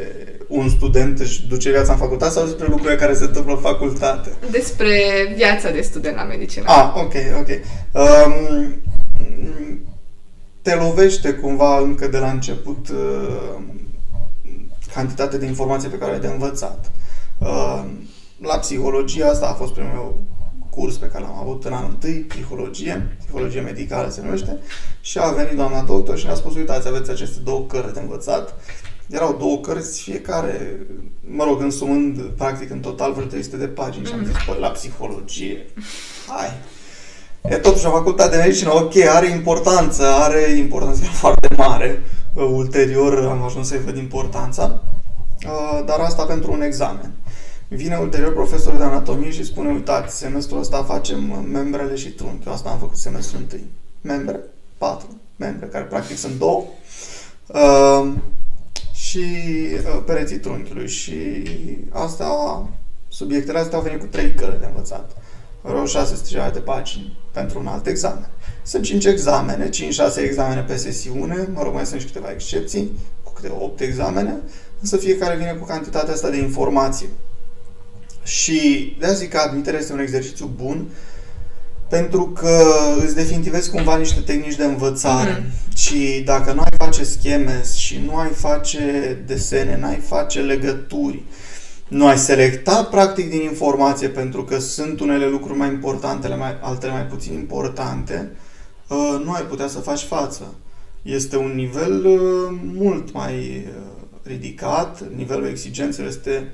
un student își duce viața în facultate sau despre lucrurile care se întâmplă în facultate? Despre viața de student la medicină. Ah, ok, ok. Um, te lovește cumva încă de la început cantitatea de informație pe care ai de învățat. La psihologie asta a fost primul meu curs pe care l-am avut în anul întâi, psihologie, psihologie medicală se numește, și a venit doamna doctor și ne-a spus, uitați, aveți aceste două cărți de învățat. Erau două cărți, fiecare, mă rog, însumând, practic, în total vreo 300 de pagini mm. și am zis, păi, la psihologie, hai, E totuși o facultate de medicină, ok, are importanță, are importanță foarte mare. Ulterior am ajuns să-i văd importanța, uh, dar asta pentru un examen. Vine ulterior profesorul de anatomie și spune, uitați, semestrul ăsta facem membrele și trunchi. Asta am făcut semestrul întâi. Membre, patru membre, care practic sunt două. Uh, și uh, pereții trunchiului. Și asta, subiectele astea au venit cu trei cărți de învățat. Vreo 600 de pagini pentru un alt examen. Sunt 5 examene, 5-6 examene pe sesiune, mă rog, mai sunt și câteva excepții, cu câte 8 examene, însă fiecare vine cu cantitatea asta de informație. Și de zic că admiterea este un exercițiu bun pentru că îți definitivezi cumva niște tehnici de învățare mm-hmm. și dacă nu ai face scheme și nu ai face desene, nu ai face legături, nu ai selecta practic din informație pentru că sunt unele lucruri mai importante, mai, altele mai puțin importante, uh, nu ai putea să faci față. Este un nivel uh, mult mai uh, ridicat, nivelul exigențelor este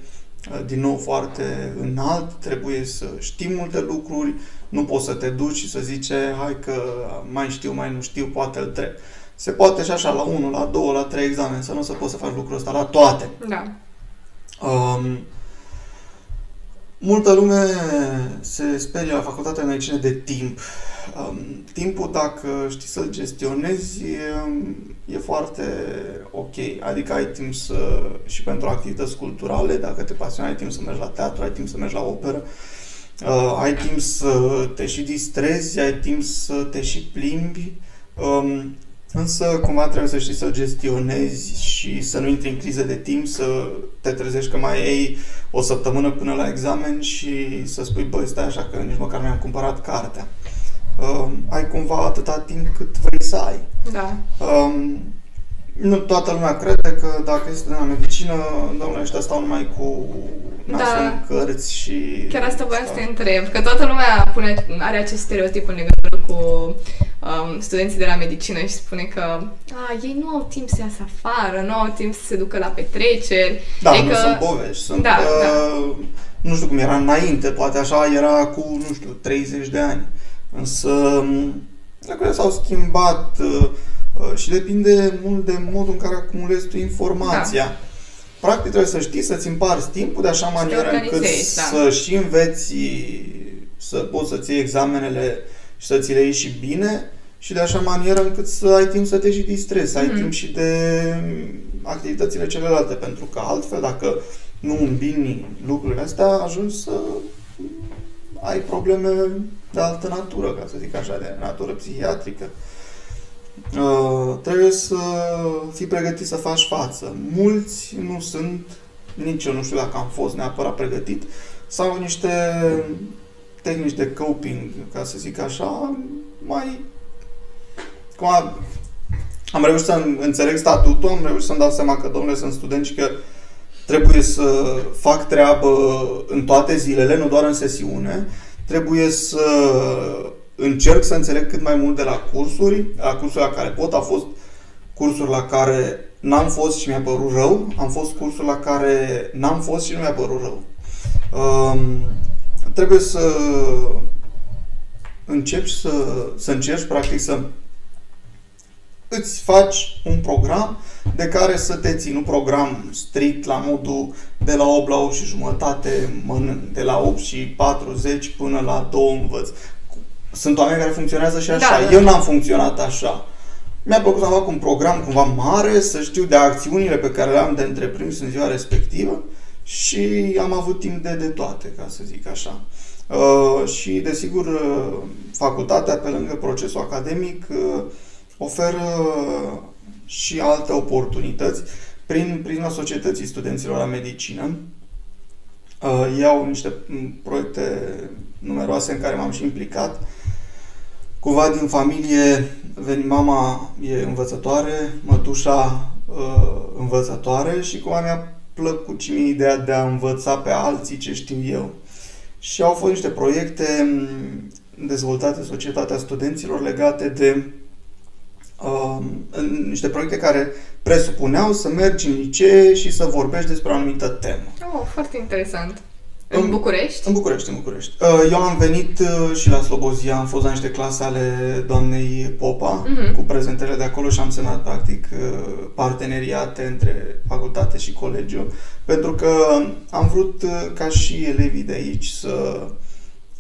din nou foarte înalt, trebuie să știi multe lucruri, nu poți să te duci și să zice, hai că mai știu, mai nu știu, poate îl trec. Se poate și așa la 1, la 2, la 3 examene, să nu să poți să faci lucrul ăsta la toate. Da. Um, multă lume se sperie la facultatea de medicină de timp. Um, timpul, dacă știi să-l gestionezi, um, e foarte ok. Adică ai timp să, și pentru activități culturale, dacă te pasionezi, ai timp să mergi la teatru, ai timp să mergi la operă, uh, ai timp să te și distrezi, ai timp să te și plimbi. Um, Însă, cumva trebuie să știi să gestionezi și să nu intri în criză de timp, să te trezești că mai ai o săptămână până la examen și să spui, băi, stai așa că nici măcar mi-am cumpărat cartea. Uh, ai cumva atâta timp cât vrei să ai. Da. Um, nu toată lumea crede că dacă este de la medicină, domnule, ăștia stau numai cu nasul da. în cărți și... Chiar asta voiam să te întreb, că toată lumea pune, are acest stereotip în legătură cu um, studenții de la medicină și spune că a, ei nu au timp să iasă afară, nu au timp să se ducă la petreceri. Da, e nu că... sunt povești, sunt... Da, uh, da. Nu știu cum era înainte, poate așa era cu, nu știu, 30 de ani. Însă lucrurile s-au schimbat uh, uh, și depinde mult de modul în care acumulezi tu informația. Da. Practic trebuie să știi să-ți împarți timpul de așa manieră încât da. să și înveți, să poți să ții examenele și să ți le iei și bine și de așa manieră încât să ai timp să te și distrezi, să ai mm-hmm. timp și de activitățile celelalte, pentru că altfel dacă nu îmbini lucrurile astea, ajungi să ai probleme de altă natură, ca să zic așa, de natură psihiatrică. Uh, trebuie să fii pregătit să faci față. Mulți nu sunt, nici eu nu știu dacă am fost neapărat pregătit, sau niște tehnici de coping, ca să zic așa, mai... Cum am, am reușit să înțeleg statutul, am reușit să-mi dau seama că, domnule, sunt student și că trebuie să fac treabă în toate zilele, nu doar în sesiune. Trebuie să încerc să înțeleg cât mai mult de la cursuri, la cursuri la care pot. A fost cursuri la care n-am fost și mi-a părut rău, am fost cursuri la care n-am fost și nu mi-a părut rău. Um, trebuie să începi să, să încerci practic să îți faci un program de care să te ții, nu program strict la modul de la 8 la 8 și jumătate mănânc, de la 8 și 40 până la 2 învăț. Sunt oameni care funcționează și așa. Da, da. Eu n-am funcționat așa. Mi-a plăcut să fac un program cumva mare, să știu de acțiunile pe care le-am de întreprins în ziua respectivă și am avut timp de, de toate, ca să zic așa. Uh, și, desigur, uh, facultatea, pe lângă procesul academic, uh, oferă și alte oportunități prin prisma societății studenților la medicină. Uh, iau niște proiecte numeroase în care m-am și implicat. cumva din familie, veni, mama e învățătoare, mătușa uh, învățătoare și cumva mi-a plăcut și mie ideea de a învăța pe alții ce știu eu. Și au fost niște proiecte dezvoltate în societatea studenților legate de uh, niște proiecte care presupuneau să mergi în licee și să vorbești despre o anumită temă. Oh, foarte interesant. În București? În București, în București. Uh, eu am venit uh, și la Slobozia, am fost la niște clase ale doamnei Popa, uh-huh. cu prezentările de acolo și am semnat practic uh, parteneriate între facultate și colegiu, pentru că am vrut ca și elevii de aici să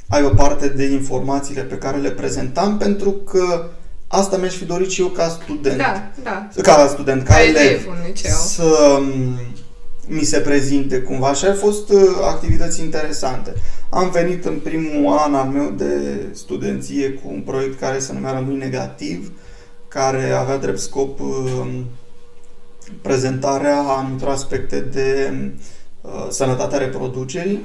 aibă parte de informațiile pe care le prezentam, pentru că asta mi-aș fi dorit și eu ca student. Da, da. Ca student, ca, ca elev. elev în liceu. Să um, mi se prezinte cumva și au fost uh, activități interesante. Am venit în primul an al meu de studenție cu un proiect care se numea Rămâi Negativ, care avea drept scop um, prezentarea anumitor aspecte de uh, sănătatea reproducerii.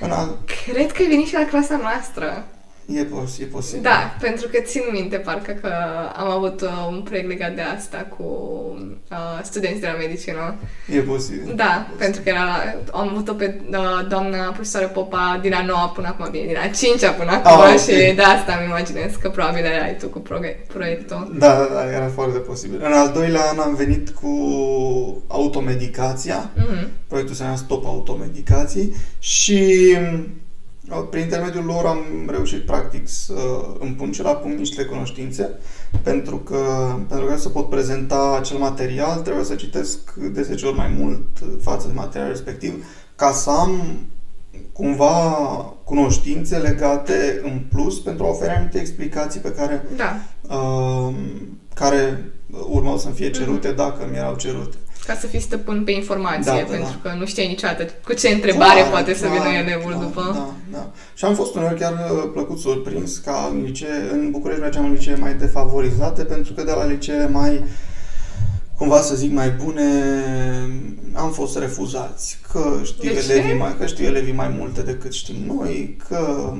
În al... Cred că ai venit și la clasa noastră. E, pos- e posibil. Da, pentru că țin minte parcă că am avut uh, un proiect legat de asta cu uh, studenți de la medicină. E posibil. Da, e posibil. pentru că era, am avut-o pe uh, doamna profesoară Popa din a noua până acum, bine, din a cincea până acum ah, okay. și de asta îmi imaginez că probabil erai tu cu proiectul. Da, da, da, era foarte posibil. În al doilea an am venit cu automedicația, mm-hmm. proiectul se numea Stop Automedicații și prin intermediul lor am reușit practic să îmi pun și la punct niște cunoștințe, pentru că pentru că să pot prezenta acel material trebuie să citesc de 10 ori mai mult față de materialul respectiv ca să am cumva cunoștințe legate în plus pentru a oferi anumite explicații pe care da. uh, care urmau să fie cerute mm-hmm. dacă mi erau cerute. Ca să fii stăpân pe informație, da, da, pentru da. că nu știi niciodată cu ce întrebare clar, poate clar, să vină elevul da, după. Da, da. Și am fost uneori chiar uh, plăcut surprins ca în licee, în București mergeam în licee mai defavorizate, pentru că de la licee mai cumva să zic mai bune, am fost refuzați. Că știu, elevii mai, că știu elevii mai multe decât știm noi, că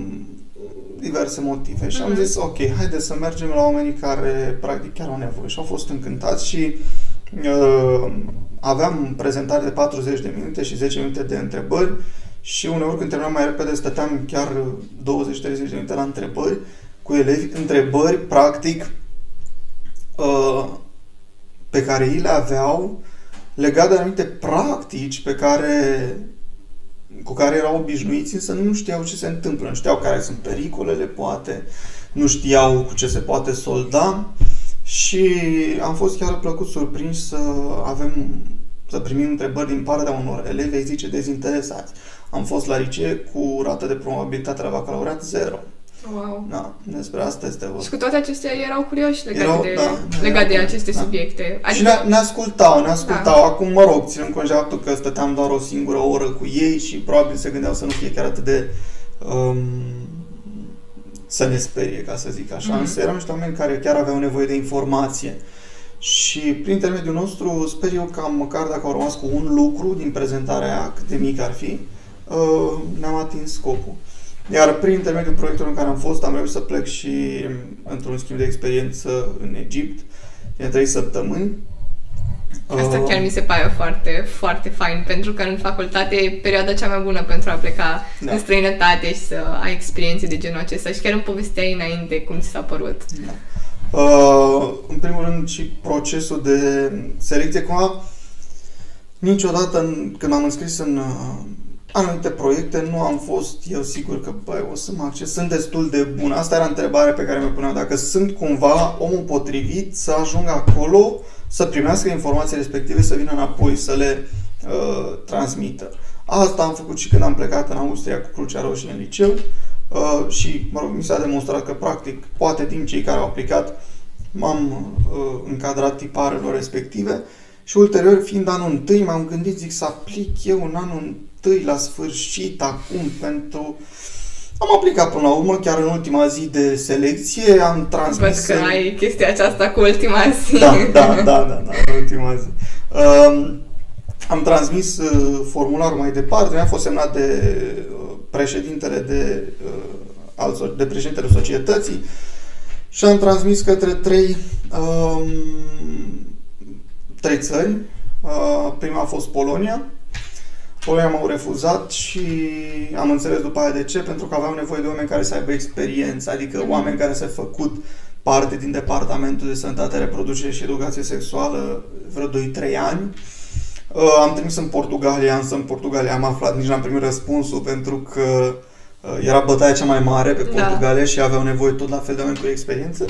diverse motive. Și mm-hmm. am mhm. zis, ok, haide să mergem la oamenii care practic chiar au nevoie. Și au fost încântați și uh, aveam prezentare de 40 de minute și 10 minute de întrebări și uneori când terminam mai repede stăteam chiar 20-30 de minute la întrebări cu elevi, întrebări practic uh, pe care ei le aveau legate de anumite practici pe care cu care erau obișnuiți, însă nu știau ce se întâmplă, nu știau care sunt pericolele, poate, nu știau cu ce se poate solda și am fost chiar plăcut surprins să avem să primim întrebări din partea unor elevi, ai zice, dezinteresați. Am fost la licee cu rată de probabilitate la bacalaureat zero. Wow. Da, despre asta este vorba. Și cu toate acestea erau curioși legate, erau, de, da, legat de aceste da. subiecte. Adică... Și ne, ne ascultau, ne ascultau. Da. Acum, mă rog, ținând cont de faptul că stăteam doar o singură oră cu ei și probabil se gândeau să nu fie chiar atât de um, să ne sperie, ca să zic așa. Mm-hmm. Însă erau niște oameni care chiar aveau nevoie de informație. Și prin intermediul nostru sper eu că măcar dacă au rămas cu un lucru din prezentarea cât de mic ar fi, uh, ne-am atins scopul. Iar prin intermediul proiectului în care am fost, am reușit să plec și într-un schimb de experiență în Egipt, de trei săptămâni. Asta uh, chiar mi se pare foarte, foarte fain, pentru că în facultate e perioada cea mai bună pentru a pleca da. în străinătate și să ai experiențe de genul acesta. Și chiar îmi povesteai înainte cum ți s-a părut. Da. Uh, în primul rând și procesul de selecție, cumva niciodată când am înscris în uh, anumite proiecte nu am fost eu sigur că băi, o să mă acces, sunt destul de bun. Asta era întrebarea pe care mi-o puneam, dacă sunt cumva omul potrivit să ajungă acolo, să primească informații respective, să vină înapoi, să le uh, transmită. Asta am făcut și când am plecat în Austria cu Crucea Roșie în liceu uh, și, mă rog, mi s-a demonstrat că, practic, poate din cei care au aplicat m-am uh, încadrat tiparelor respective și ulterior, fiind anul întâi, m-am gândit, zic, să aplic eu în anul întâi la sfârșit, acum, pentru... Am aplicat până la urmă, chiar în ultima zi de selecție, am transmis... Văd că ai chestia aceasta cu ultima zi. Da, da, da, da, da în ultima zi. Um, am transmis uh, formularul mai departe, mi-a fost semnat de uh, președintele de, uh, de președintele societății și am transmis către trei, um, trei țări. Uh, prima a fost Polonia. Polonia m-au refuzat și am înțeles după aia de ce, pentru că aveau nevoie de oameni care să aibă experiență, adică mm. oameni care să fi făcut parte din Departamentul de Sănătate, Reproducere și Educație Sexuală vreo 2-3 ani. Uh, am trimis în Portugalia, însă în Portugalia am aflat, nici n-am primit răspunsul pentru că uh, era bătaia cea mai mare pe da. Portugalia da. și aveau nevoie tot la fel de oameni cu experiență.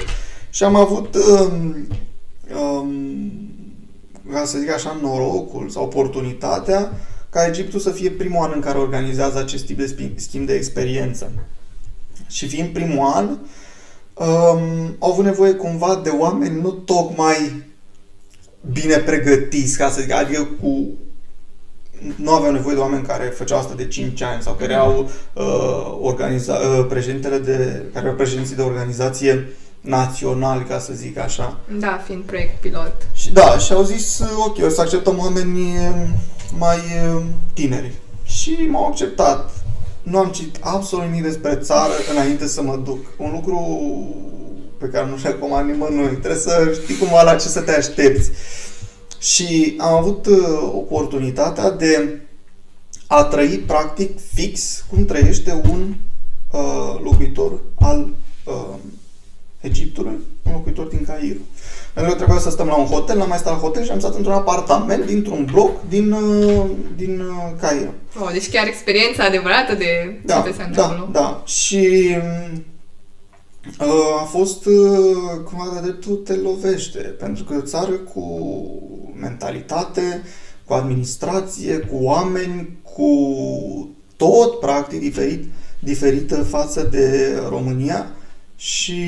Și am avut, um, um, ca să zic așa, norocul sau oportunitatea ca Egiptul să fie primul an în care organizează acest tip de schimb de experiență. Și fiind primul an, um, au avut nevoie cumva de oameni nu tocmai bine pregătiți, ca să zic, adică cu nu aveau nevoie de oameni care făceau asta de 5 ani sau care au uh, organiza, uh, președintele de, care au președinții de organizație național, ca să zic așa. Da, fiind proiect pilot. Și da, și au zis, ok, o să acceptăm oameni mai uh, tineri. Și m-au acceptat. Nu am citit absolut nimic despre țară înainte să mă duc. Un lucru pe care nu recomand nimănui. Trebuie să știi cumva la ce să te aștepți. Și am avut uh, oportunitatea de a trăi practic fix cum trăiește un uh, locuitor al uh, Egiptului, un locuitor din Cairo. Pentru că trebuia să stăm la un hotel, n-am mai stat la hotel și am stat într-un apartament dintr-un bloc din, uh, din uh, Cairo. Oh, deci chiar experiența adevărată de da, ce se da, acolo. Da, și uh, a fost cumva de dreptul te lovește, pentru că o țară cu mentalitate, cu administrație, cu oameni, cu tot practic diferit, diferită față de România și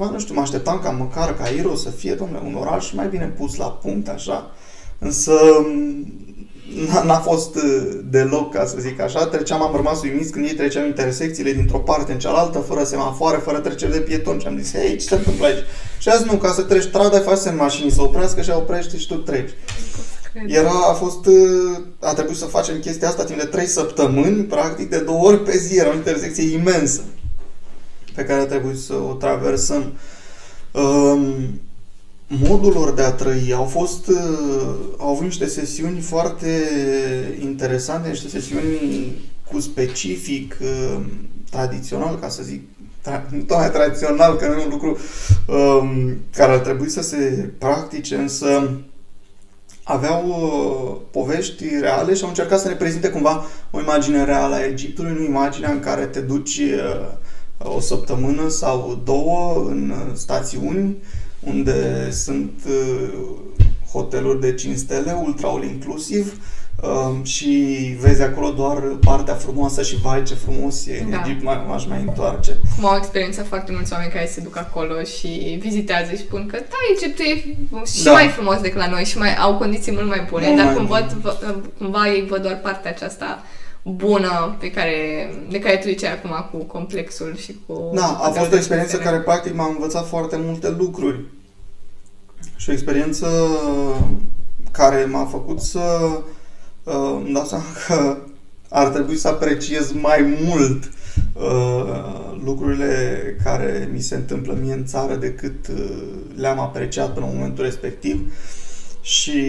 Cumva, nu știu, mă așteptam ca măcar Cairo să fie, domnule, un oraș mai bine pus la punct, așa. Însă n-a fost uh, deloc, ca să zic așa. Treceam, am rămas uimit când ei treceau intersecțiile dintr-o parte în cealaltă, fără semafoare, fără trecere de pieton. Și am zis, hei, ce se întâmplă aici? Și azi nu, ca să treci strada, faci semn mașinii să oprească și oprește și tu treci. Era, a fost, uh, a trebuit să facem chestia asta timp de 3 săptămâni, practic de două ori pe zi. Era o intersecție imensă pe care trebuie să o traversăm. Um, modul lor de a trăi au fost, uh, au avut niște sesiuni foarte interesante, niște sesiuni cu specific uh, tradițional, ca să zic, tra- nu tocmai tradițional, că nu e un lucru um, care ar trebui să se practice, însă aveau uh, povești reale și au încercat să ne prezinte cumva o imagine reală a Egiptului, nu imaginea în care te duci uh, o săptămână sau două în stațiuni unde sunt uh, hoteluri de 5 stele, ultra all inclusiv um, și vezi acolo doar partea frumoasă și vai ce frumos e în da. Egipt, mai, m-aș mai întoarce. Cum au experiența foarte mulți oameni care se duc acolo și vizitează și spun că da, Egiptul e și da. mai frumos decât la noi și mai au condiții mult mai bune, mult dar mai cum văd, cumva ei văd doar partea aceasta bună pe care, de care tu ziceai acum cu complexul și cu... Da, a fost o experiență care practic m-a învățat foarte multe lucruri. Și o experiență care m-a făcut să uh, îmi dau seama că ar trebui să apreciez mai mult uh, lucrurile care mi se întâmplă mie în țară decât uh, le-am apreciat până în momentul respectiv. Uh, și,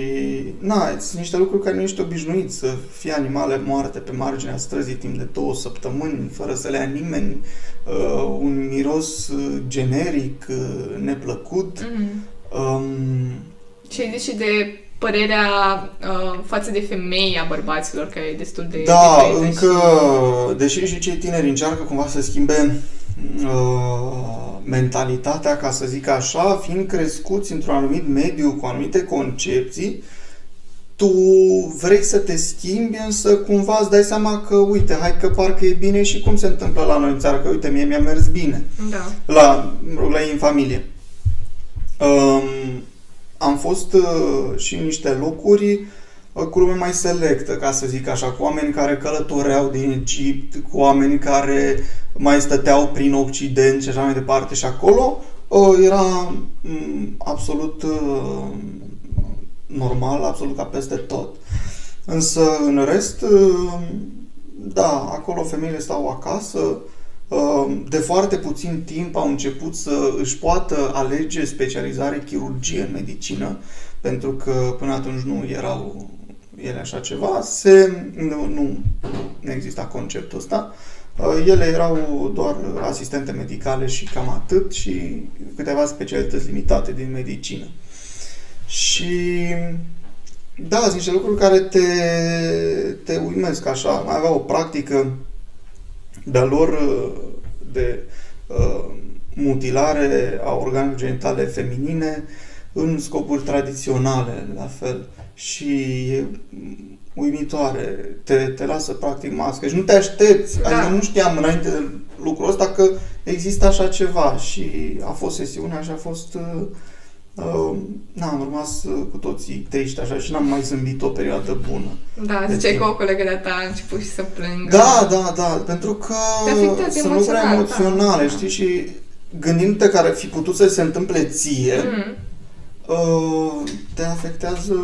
na, sunt niște lucruri care nu ești obișnuit să fie animale moarte pe marginea străzii timp de două săptămâni, fără să le ia nimeni, uh, un miros uh, generic, uh, neplăcut. Mm-hmm. Um, și zici și de părerea uh, față de femei a bărbaților, care e destul de... Da, încă, și... deși și cei tineri încearcă cumva să schimbe uh, mentalitatea, ca să zic așa, fiind crescuți într-un anumit mediu cu anumite concepții, tu vrei să te schimbi, însă cumva îți dai seama că, uite, hai că parcă e bine și cum se întâmplă la noi în țară, că, uite, mie mi-a mers bine da. la, la ei în familie. Um, am fost uh, și în niște locuri uh, cu lume mai selectă, ca să zic așa, cu oameni care călătoreau din Egipt, cu oameni care mai stăteau prin Occident și așa mai departe și acolo uh, era mm, absolut uh, normal, absolut ca peste tot. Însă în rest, uh, da, acolo femeile stau acasă, uh, de foarte puțin timp au început să își poată alege specializare chirurgie în medicină, pentru că până atunci nu erau ele așa ceva, se, nu, nu, nu exista conceptul ăsta. Uh, ele erau doar asistente medicale și cam atât și câteva specialități limitate din medicină. Și da, sunt niște lucruri care te, te uimesc așa. Mai avea o practică de-a lor uh, de uh, mutilare a organelor genitale feminine în scopuri tradiționale, la fel. Și e uimitoare. Te, te lasă practic mască și nu te aștepți. Da. Adică nu știam înainte de lucrul ăsta că există așa ceva și a fost sesiunea și a fost uh, Uh, na, am rămas uh, cu toții triști așa și n-am mai zâmbit o perioadă bună. Da, ziceai că o colegă de-a ta a început și să plângă. Da, da, da, pentru că sunt lucruri da. emoționale, da. știi, și gândindu-te care ar fi putut să se întâmple ție, mm. Uh, te afectează,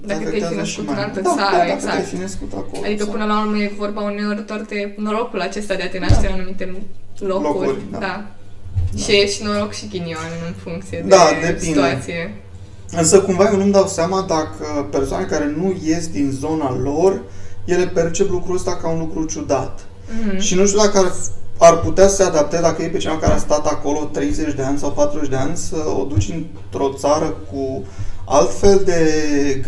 te dacă afectează te-ai fi și mai în altă da, țară, da, exact. te-ai fi născut acolo. Adică sau... până la urmă e vorba uneori doar de norocul acesta de a te naște da. în anumite locuri. locuri da. da. Da. Și e și noroc și ghinion în funcție da, de depinde. situație. Însă cumva eu nu-mi dau seama dacă persoane care nu ies din zona lor, ele percep lucrul ăsta ca un lucru ciudat. Mm-hmm. Și nu știu dacă ar, ar putea să se adapteze, dacă e pe cineva care a stat acolo 30 de ani sau 40 de ani, să o duci într-o țară cu altfel de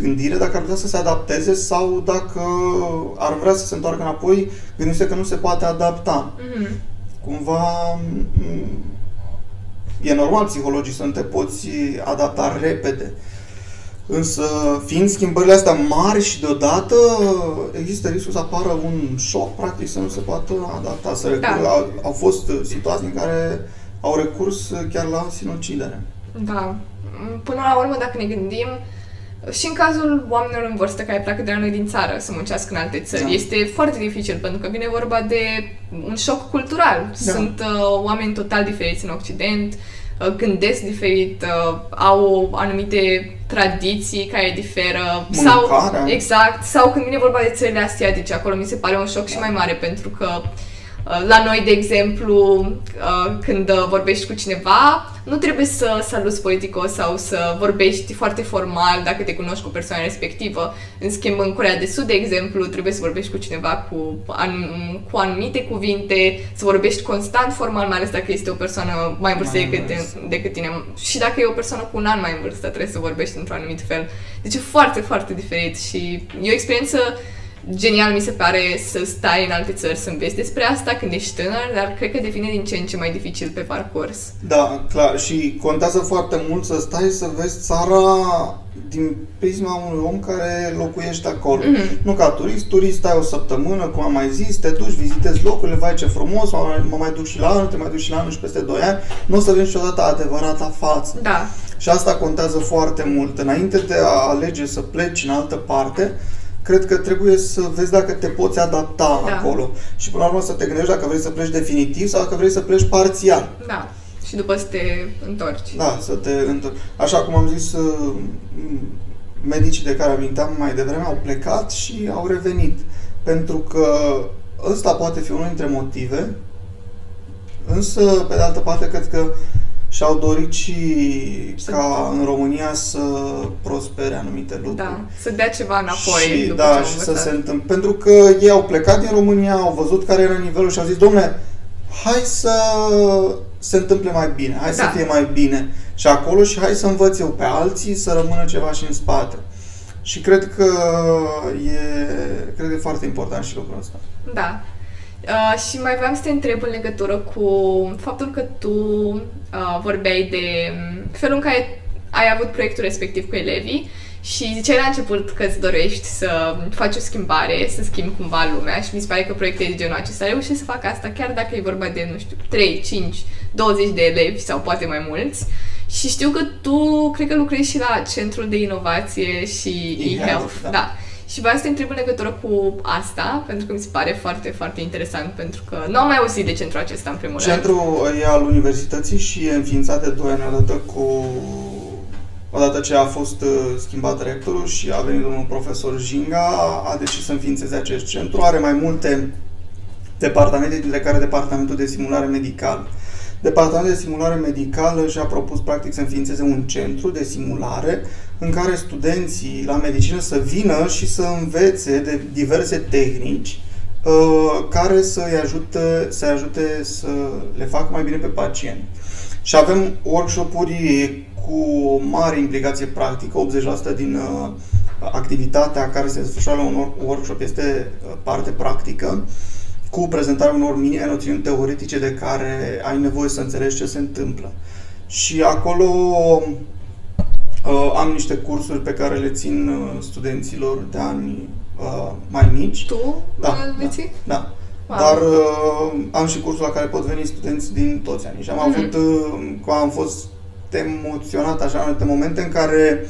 gândire, dacă ar putea să se adapteze sau dacă ar vrea să se întoarcă înapoi, gândindu-se că nu se poate adapta. Mm-hmm. Cumva E normal psihologii să nu te poți adapta repede. Însă, fiind schimbările astea mari și deodată, există riscul să apară un șoc, practic, să nu se poată adapta. Să recur, da. au, au fost situații în care au recurs chiar la sinucidere. Da. Până la urmă, dacă ne gândim, și în cazul oamenilor în vârstă care pleacă de la noi din țară să muncească în alte țări, da. este foarte dificil pentru că vine vorba de un șoc cultural. Da. Sunt uh, oameni total diferiți în Occident, uh, gândesc diferit, uh, au anumite tradiții care diferă. Mâncarea. Sau, exact. Sau când vine vorba de țările asiatice, acolo mi se pare un șoc da. și mai mare pentru că Uh, la noi, de exemplu, uh, când vorbești cu cineva, nu trebuie să saluți politicos sau să vorbești foarte formal dacă te cunoști cu persoana respectivă. În schimb, în Corea de Sud, de exemplu, trebuie să vorbești cu cineva cu, anum- cu anumite cuvinte, să vorbești constant formal, mai ales dacă este o persoană mai vârstă decât, decât tine. Și dacă e o persoană cu un an mai în vârstă, trebuie să vorbești într-un anumit fel. Deci e foarte, foarte diferit și e o experiență genial mi se pare să stai în alte țări să înveți despre asta când ești tânăr, dar cred că devine din ce în ce mai dificil pe parcurs. Da, clar. Și contează foarte mult să stai să vezi țara din prisma unui om care locuiește acolo. Mm-hmm. Nu ca turist, turist stai o săptămână, cum am mai zis, te duci, vizitezi locurile, vai ce frumos, mă mai duc și la anul, te mai duci și la anul și peste 2 ani, nu o să vezi niciodată adevărata față. Da. Și asta contează foarte mult. Înainte de a alege să pleci în altă parte, cred că trebuie să vezi dacă te poți adapta da. acolo. Și până la urmă să te gândești dacă vrei să pleci definitiv sau dacă vrei să pleci parțial. Da. Și după să te întorci. Da, să te întorci. Așa cum am zis, uh, medicii de care aminteam mai devreme au plecat și au revenit. Pentru că ăsta poate fi unul dintre motive, însă, pe de altă parte, cred că și-au dorit și ca în România să prospere anumite lucruri. Da, să dea ceva înapoi. Și, da, și să se întâmple. Pentru că ei au plecat din România, au văzut care era nivelul și au zis, domnule, hai să se întâmple mai bine, hai da. să fie mai bine și acolo și hai să învăț eu pe alții să rămână ceva și în spate. Și cred că e, cred că e foarte important și lucrul ăsta. Da. Uh, și mai vreau să te întreb în legătură cu faptul că tu uh, vorbeai de um, felul în care ai avut proiectul respectiv cu elevii și ziceai la început că îți dorești să faci o schimbare, să schimbi cumva lumea și mi se pare că proiectul de genul acesta reușește să facă asta chiar dacă e vorba de, nu știu, 3, 5, 20 de elevi sau poate mai mulți. Și știu că tu, cred că lucrezi și la Centrul de Inovație și e-Health. Da. da. Și vreau să te întreb în legătură cu asta, pentru că mi se pare foarte, foarte interesant, pentru că nu am mai auzit de centrul acesta în primul Centrul rând. Centrul e al universității și e înființat de 2 ani odată cu Odată ce a fost uh, schimbat rectorul și a venit domnul profesor Jinga, a decis să înființeze acest centru. Are mai multe departamente, dintre care Departamentul de Simulare Medicală. Departamentul de Simulare Medicală și-a propus practic să înființeze un centru de simulare în care studenții la medicină să vină și să învețe de diverse tehnici uh, care să-i ajute, să ajute să le facă mai bine pe pacient. Și avem workshop-uri cu o mare implicație practică, 80% din uh, activitatea care se desfășoară la un workshop este uh, parte practică, cu prezentarea unor mini noțiuni teoretice de care ai nevoie să înțelegi ce se întâmplă. Și acolo uh, am niște cursuri pe care le țin uh, studenților de ani uh, mai mici. Tu da, le da, da. Wow. Dar uh, am și cursul la care pot veni studenți din toți anii. Și am mm-hmm. avut, uh, am fost emoționat așa în anumite momente în care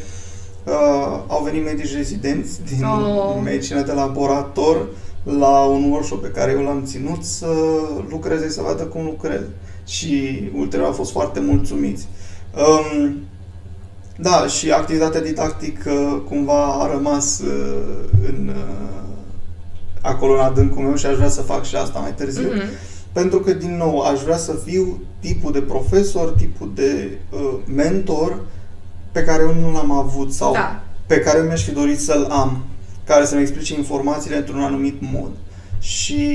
uh, au venit medici rezidenți din oh. medicină de laborator la un workshop pe care eu l-am ținut să lucreze, să vadă cum lucrez. Și ulterior au fost foarte mulțumiți. Um, da, și activitatea didactică cumva a rămas uh, în, uh, acolo în adâncul meu și aș vrea să fac și asta mai târziu. Mm-hmm. Pentru că, din nou, aș vrea să fiu tipul de profesor, tipul de uh, mentor pe care eu nu l-am avut sau da. pe care eu mi-aș fi dorit să-l am, care să-mi explice informațiile într-un anumit mod. Și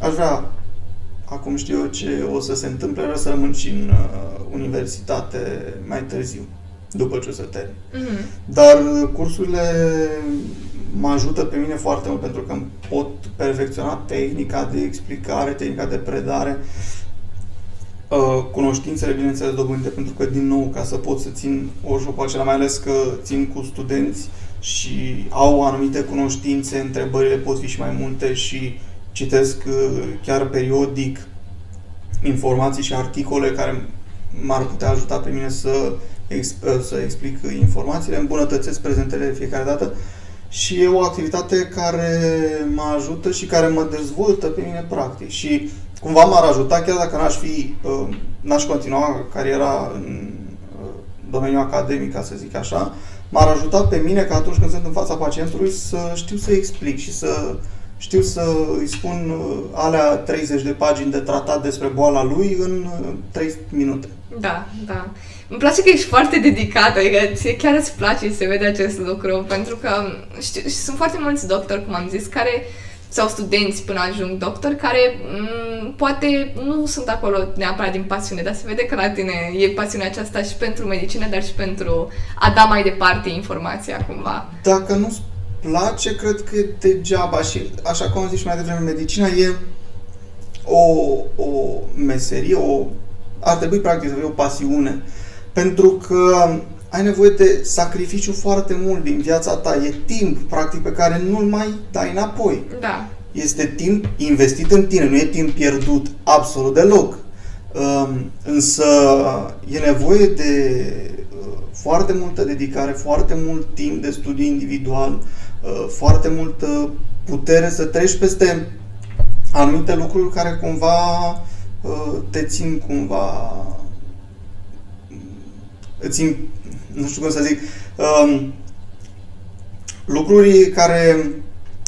aș vrea, acum știu eu ce o să se întâmple, vreau să rămân și în uh, universitate mai târziu, după ce o să termin. Mm-hmm. Dar uh, cursurile mă ajută pe mine foarte mult pentru că îmi pot perfecționa tehnica de explicare, tehnica de predare, uh, cunoștințele, bineînțeles, dobândite, pentru că, din nou, ca să pot să țin workshop acela, mai ales că țin cu studenți și au anumite cunoștințe, întrebările pot fi și mai multe și citesc uh, chiar periodic informații și articole care m-ar putea ajuta pe mine să, uh, să explic informațiile, îmbunătățesc prezentele de fiecare dată și e o activitate care mă ajută și care mă dezvoltă pe mine practic și cumva m-ar ajuta chiar dacă n-aș fi, uh, n-aș continua cariera în uh, domeniul academic, ca să zic așa, m-ar ajuta pe mine că atunci când sunt în fața pacientului să știu să explic și să știu să îi spun uh, alea 30 de pagini de tratat despre boala lui în 3 minute. Da, da. Îmi place că ești foarte dedicată, adică ție chiar îți place să vede acest lucru, pentru că știu, sunt foarte mulți doctori, cum am zis, care sau studenți până ajung doctor, care m- mm, poate nu sunt acolo neapărat din pasiune, dar se vede că la tine e pasiunea aceasta și pentru medicină, dar și pentru a da mai departe informația cumva. Dacă nu-ți place, cred că e degeaba și așa cum am zis și mai devreme, medicina e o, o meserie, o, ar trebui practic să fie o pasiune pentru că ai nevoie de sacrificiu foarte mult din viața ta. E timp, practic, pe care nu-l mai dai înapoi. Da. Este timp investit în tine, nu e timp pierdut absolut deloc. Um, însă e nevoie de uh, foarte multă dedicare, foarte mult timp de studiu individual, uh, foarte multă putere să treci peste anumite lucruri care cumva uh, te țin cumva îți, nu știu cum să zic, um, lucruri care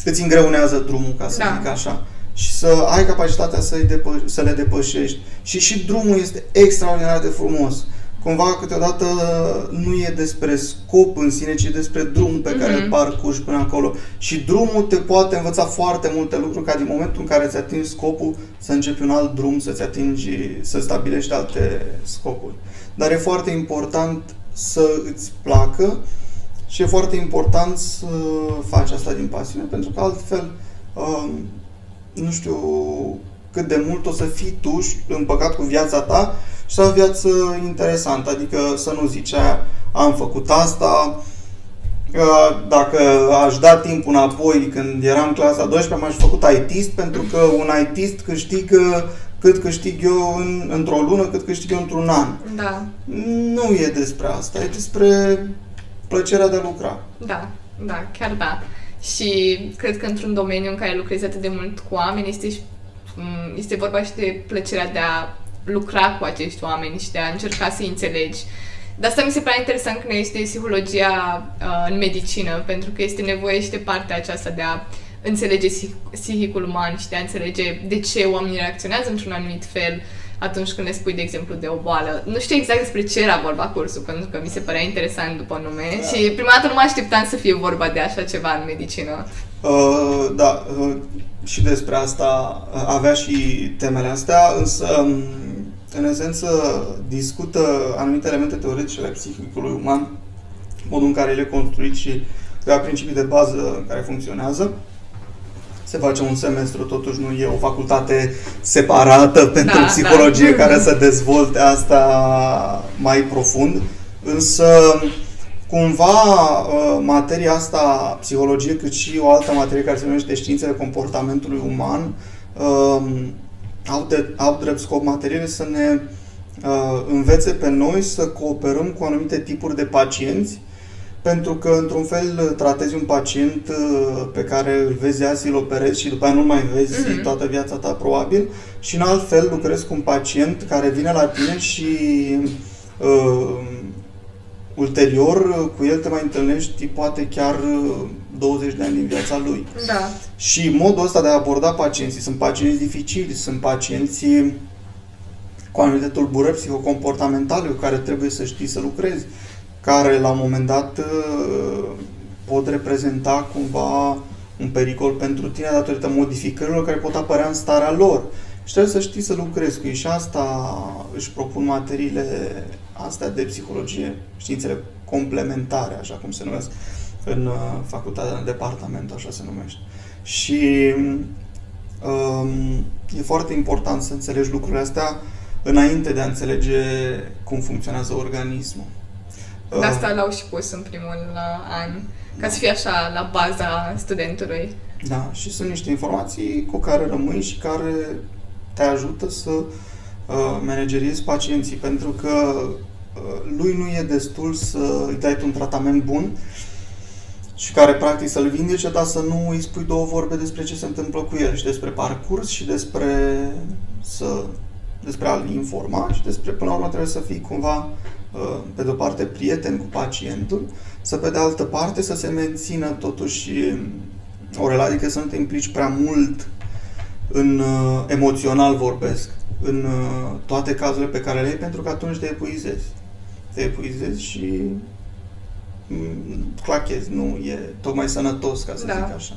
îți îngreunează drumul, ca să da. zic așa. Și să ai capacitatea să, depăș- să le depășești. Și și drumul este extraordinar de frumos. Cumva câteodată nu e despre scop în sine, ci despre drumul pe mm-hmm. care îl mhm. parcurgi până acolo. Și drumul te poate învăța foarte multe lucruri ca din momentul în care îți atingi scopul să începi un alt drum, să-ți atingi, să stabilești alte scopuri dar e foarte important să îți placă și e foarte important să faci asta din pasiune, pentru că altfel um, nu știu cât de mult o să fii tu împăcat cu viața ta și să ai o viață interesantă, adică să nu zici aia, am făcut asta, uh, dacă aș da timp înapoi când eram clasa 12, m-aș făcut ITist pentru că un ITist câștigă cât câștig eu în, într-o lună, cât câștig eu într-un an. Da. Nu e despre asta, e despre plăcerea de a lucra. Da, da, chiar da. Și cred că într-un domeniu în care lucrezi atât de mult cu oameni, este, și, mm, este vorba și de plăcerea de a lucra cu acești oameni și de a încerca să-i înțelegi. De asta mi se pare interesant când este psihologia uh, în medicină, pentru că este nevoie și de partea aceasta de a înțelege psihicul uman și de a înțelege de ce oamenii reacționează într-un anumit fel atunci când le spui, de exemplu, de o boală. Nu știu exact despre ce era vorba cursul, pentru că mi se părea interesant după nume da. și prima dată nu mă așteptam să fie vorba de așa ceva în medicină. Uh, da, uh, și despre asta uh, avea și temele astea, însă um, în esență discută anumite elemente teoretice ale psihicului uman, modul în care el e construit și câteva principii de bază care funcționează. Se face un semestru, totuși nu e o facultate separată pentru da, psihologie da. care să dezvolte asta mai profund, însă cumva uh, materia asta, psihologie, cât și o altă materie care se numește științele comportamentului uman, um, au, de, au drept scop materiile să ne uh, învețe pe noi să cooperăm cu anumite tipuri de pacienți pentru că, într-un fel, tratezi un pacient uh, pe care îl vezi azi, îl operezi și după aia nu mai vezi mm-hmm. toată viața ta, probabil. Și, în alt fel, lucrezi cu un pacient care vine la tine și uh, ulterior uh, cu el te mai întâlnești poate chiar 20 uh, de ani din viața lui. Da. Și modul ăsta de a aborda pacienții, sunt pacienți dificili, sunt pacienții cu anumite tulburări psihocomportamentale cu care trebuie să știi să lucrezi care la un moment dat uh, pot reprezenta cumva un pericol pentru tine datorită modificărilor care pot apărea în starea lor. Și trebuie să știi să lucrezi cu ei și asta își propun materiile astea de psihologie, științele complementare, așa cum se numesc în uh, facultatea, în departament, așa se numește. Și um, e foarte important să înțelegi lucrurile astea înainte de a înțelege cum funcționează organismul. De asta l-au și pus în primul an, ca să fie așa la baza studentului. Da, și sunt niște informații cu care rămâi și care te ajută să uh, manageriezi pacienții, pentru că uh, lui nu e destul să îi dai un tratament bun și care practic să-l vindece, dar să nu îi spui două vorbe despre ce se întâmplă cu el și despre parcurs și despre să despre a-l informa și despre, până la urmă, trebuie să fii cumva Uh, pe de o parte, prieten cu pacientul, să pe de altă parte să se mențină totuși o relație, adică să nu te implici prea mult în uh, emoțional vorbesc, în uh, toate cazurile pe care le ai, pentru că atunci te epuizezi. Te epuizezi și mm, clachezi, nu e tocmai sănătos, ca să da. zic așa.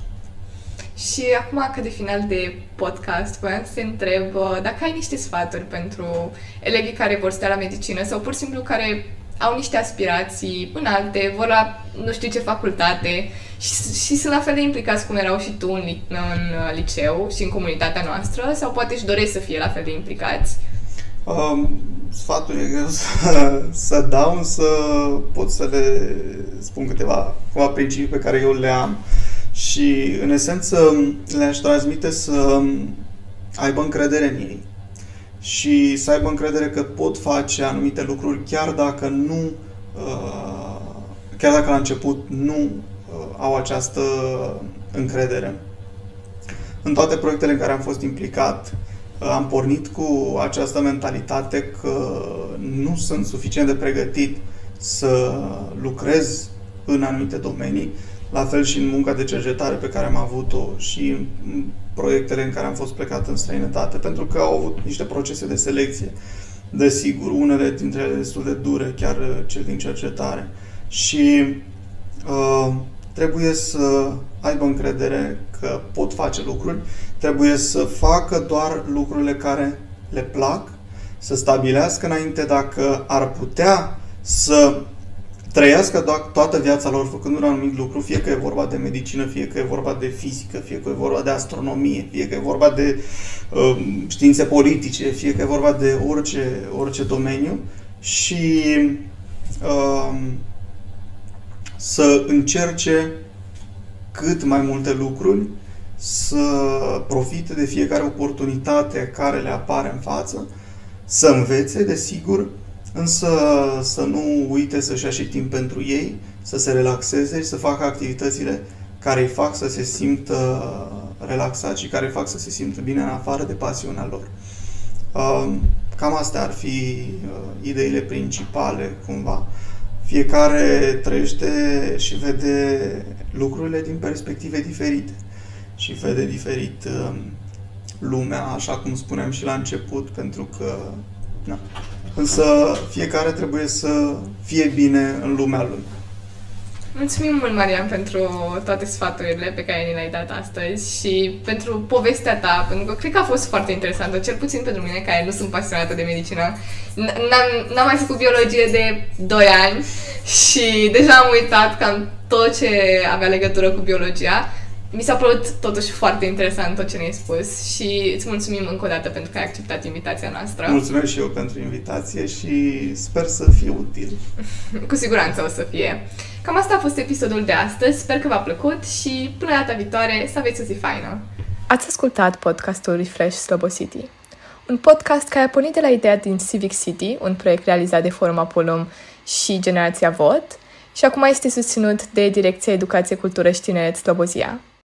Și acum, că de final de podcast, voiam să te întreb uh, dacă ai niște sfaturi pentru elevii care vor sta la medicină sau pur și simplu care au niște aspirații înalte, vor la nu știu ce facultate și, și sunt la fel de implicați cum erau și tu în, în uh, liceu și în comunitatea noastră sau poate își doresc să fie la fel de implicați? Um, sfatul e greu să, să dau, însă pot să le spun câteva, câteva principii pe care eu le am. Uh, și, în esență, le-aș transmite să aibă încredere în ei și să aibă încredere că pot face anumite lucruri chiar dacă nu uh, chiar dacă la început nu uh, au această încredere. În toate proiectele în care am fost implicat, uh, am pornit cu această mentalitate că nu sunt suficient de pregătit să lucrez în anumite domenii la fel și în munca de cercetare pe care am avut-o și în proiectele în care am fost plecat în străinătate, pentru că au avut niște procese de selecție, desigur, unele dintre ele destul de dure, chiar cel din cercetare. Și uh, trebuie să aibă încredere că pot face lucruri, trebuie să facă doar lucrurile care le plac, să stabilească înainte dacă ar putea să trăiască do- toată viața lor făcând un anumit lucru, fie că e vorba de medicină, fie că e vorba de fizică, fie că e vorba de astronomie, fie că e vorba de uh, științe politice, fie că e vorba de orice, orice domeniu. Și uh, să încerce cât mai multe lucruri, să profite de fiecare oportunitate care le apare în față, să învețe, desigur, însă să nu uite să-și ia și timp pentru ei, să se relaxeze și să facă activitățile care îi fac să se simtă relaxați și care îi fac să se simtă bine în afară de pasiunea lor. Um, cam astea ar fi uh, ideile principale, cumva. Fiecare trăiește și vede lucrurile din perspective diferite. și vede diferit um, lumea, așa cum spuneam și la început, pentru că na. Însă fiecare trebuie să fie bine în lumea lui. Mulțumim mult, Marian, pentru toate sfaturile pe care ni le-ai dat astăzi și pentru povestea ta, pentru că cred că a fost foarte interesantă, cel puțin pentru mine, care nu sunt pasionată de medicină. N-am, n-am mai făcut biologie de 2 ani și deja am uitat cam tot ce avea legătură cu biologia. Mi s-a părut totuși foarte interesant tot ce ne-ai spus și îți mulțumim încă o dată pentru că ai acceptat invitația noastră. Mulțumesc și eu pentru invitație și sper să fie util. Cu siguranță o să fie. Cam asta a fost episodul de astăzi, sper că v-a plăcut și până data viitoare să aveți o zi faină! Ați ascultat podcastul Refresh Slobo City, un podcast care a pornit de la ideea din Civic City, un proiect realizat de Forum Apolum și Generația Vot, și acum este susținut de Direcția Educație, Cultură și Tineret Slobozia.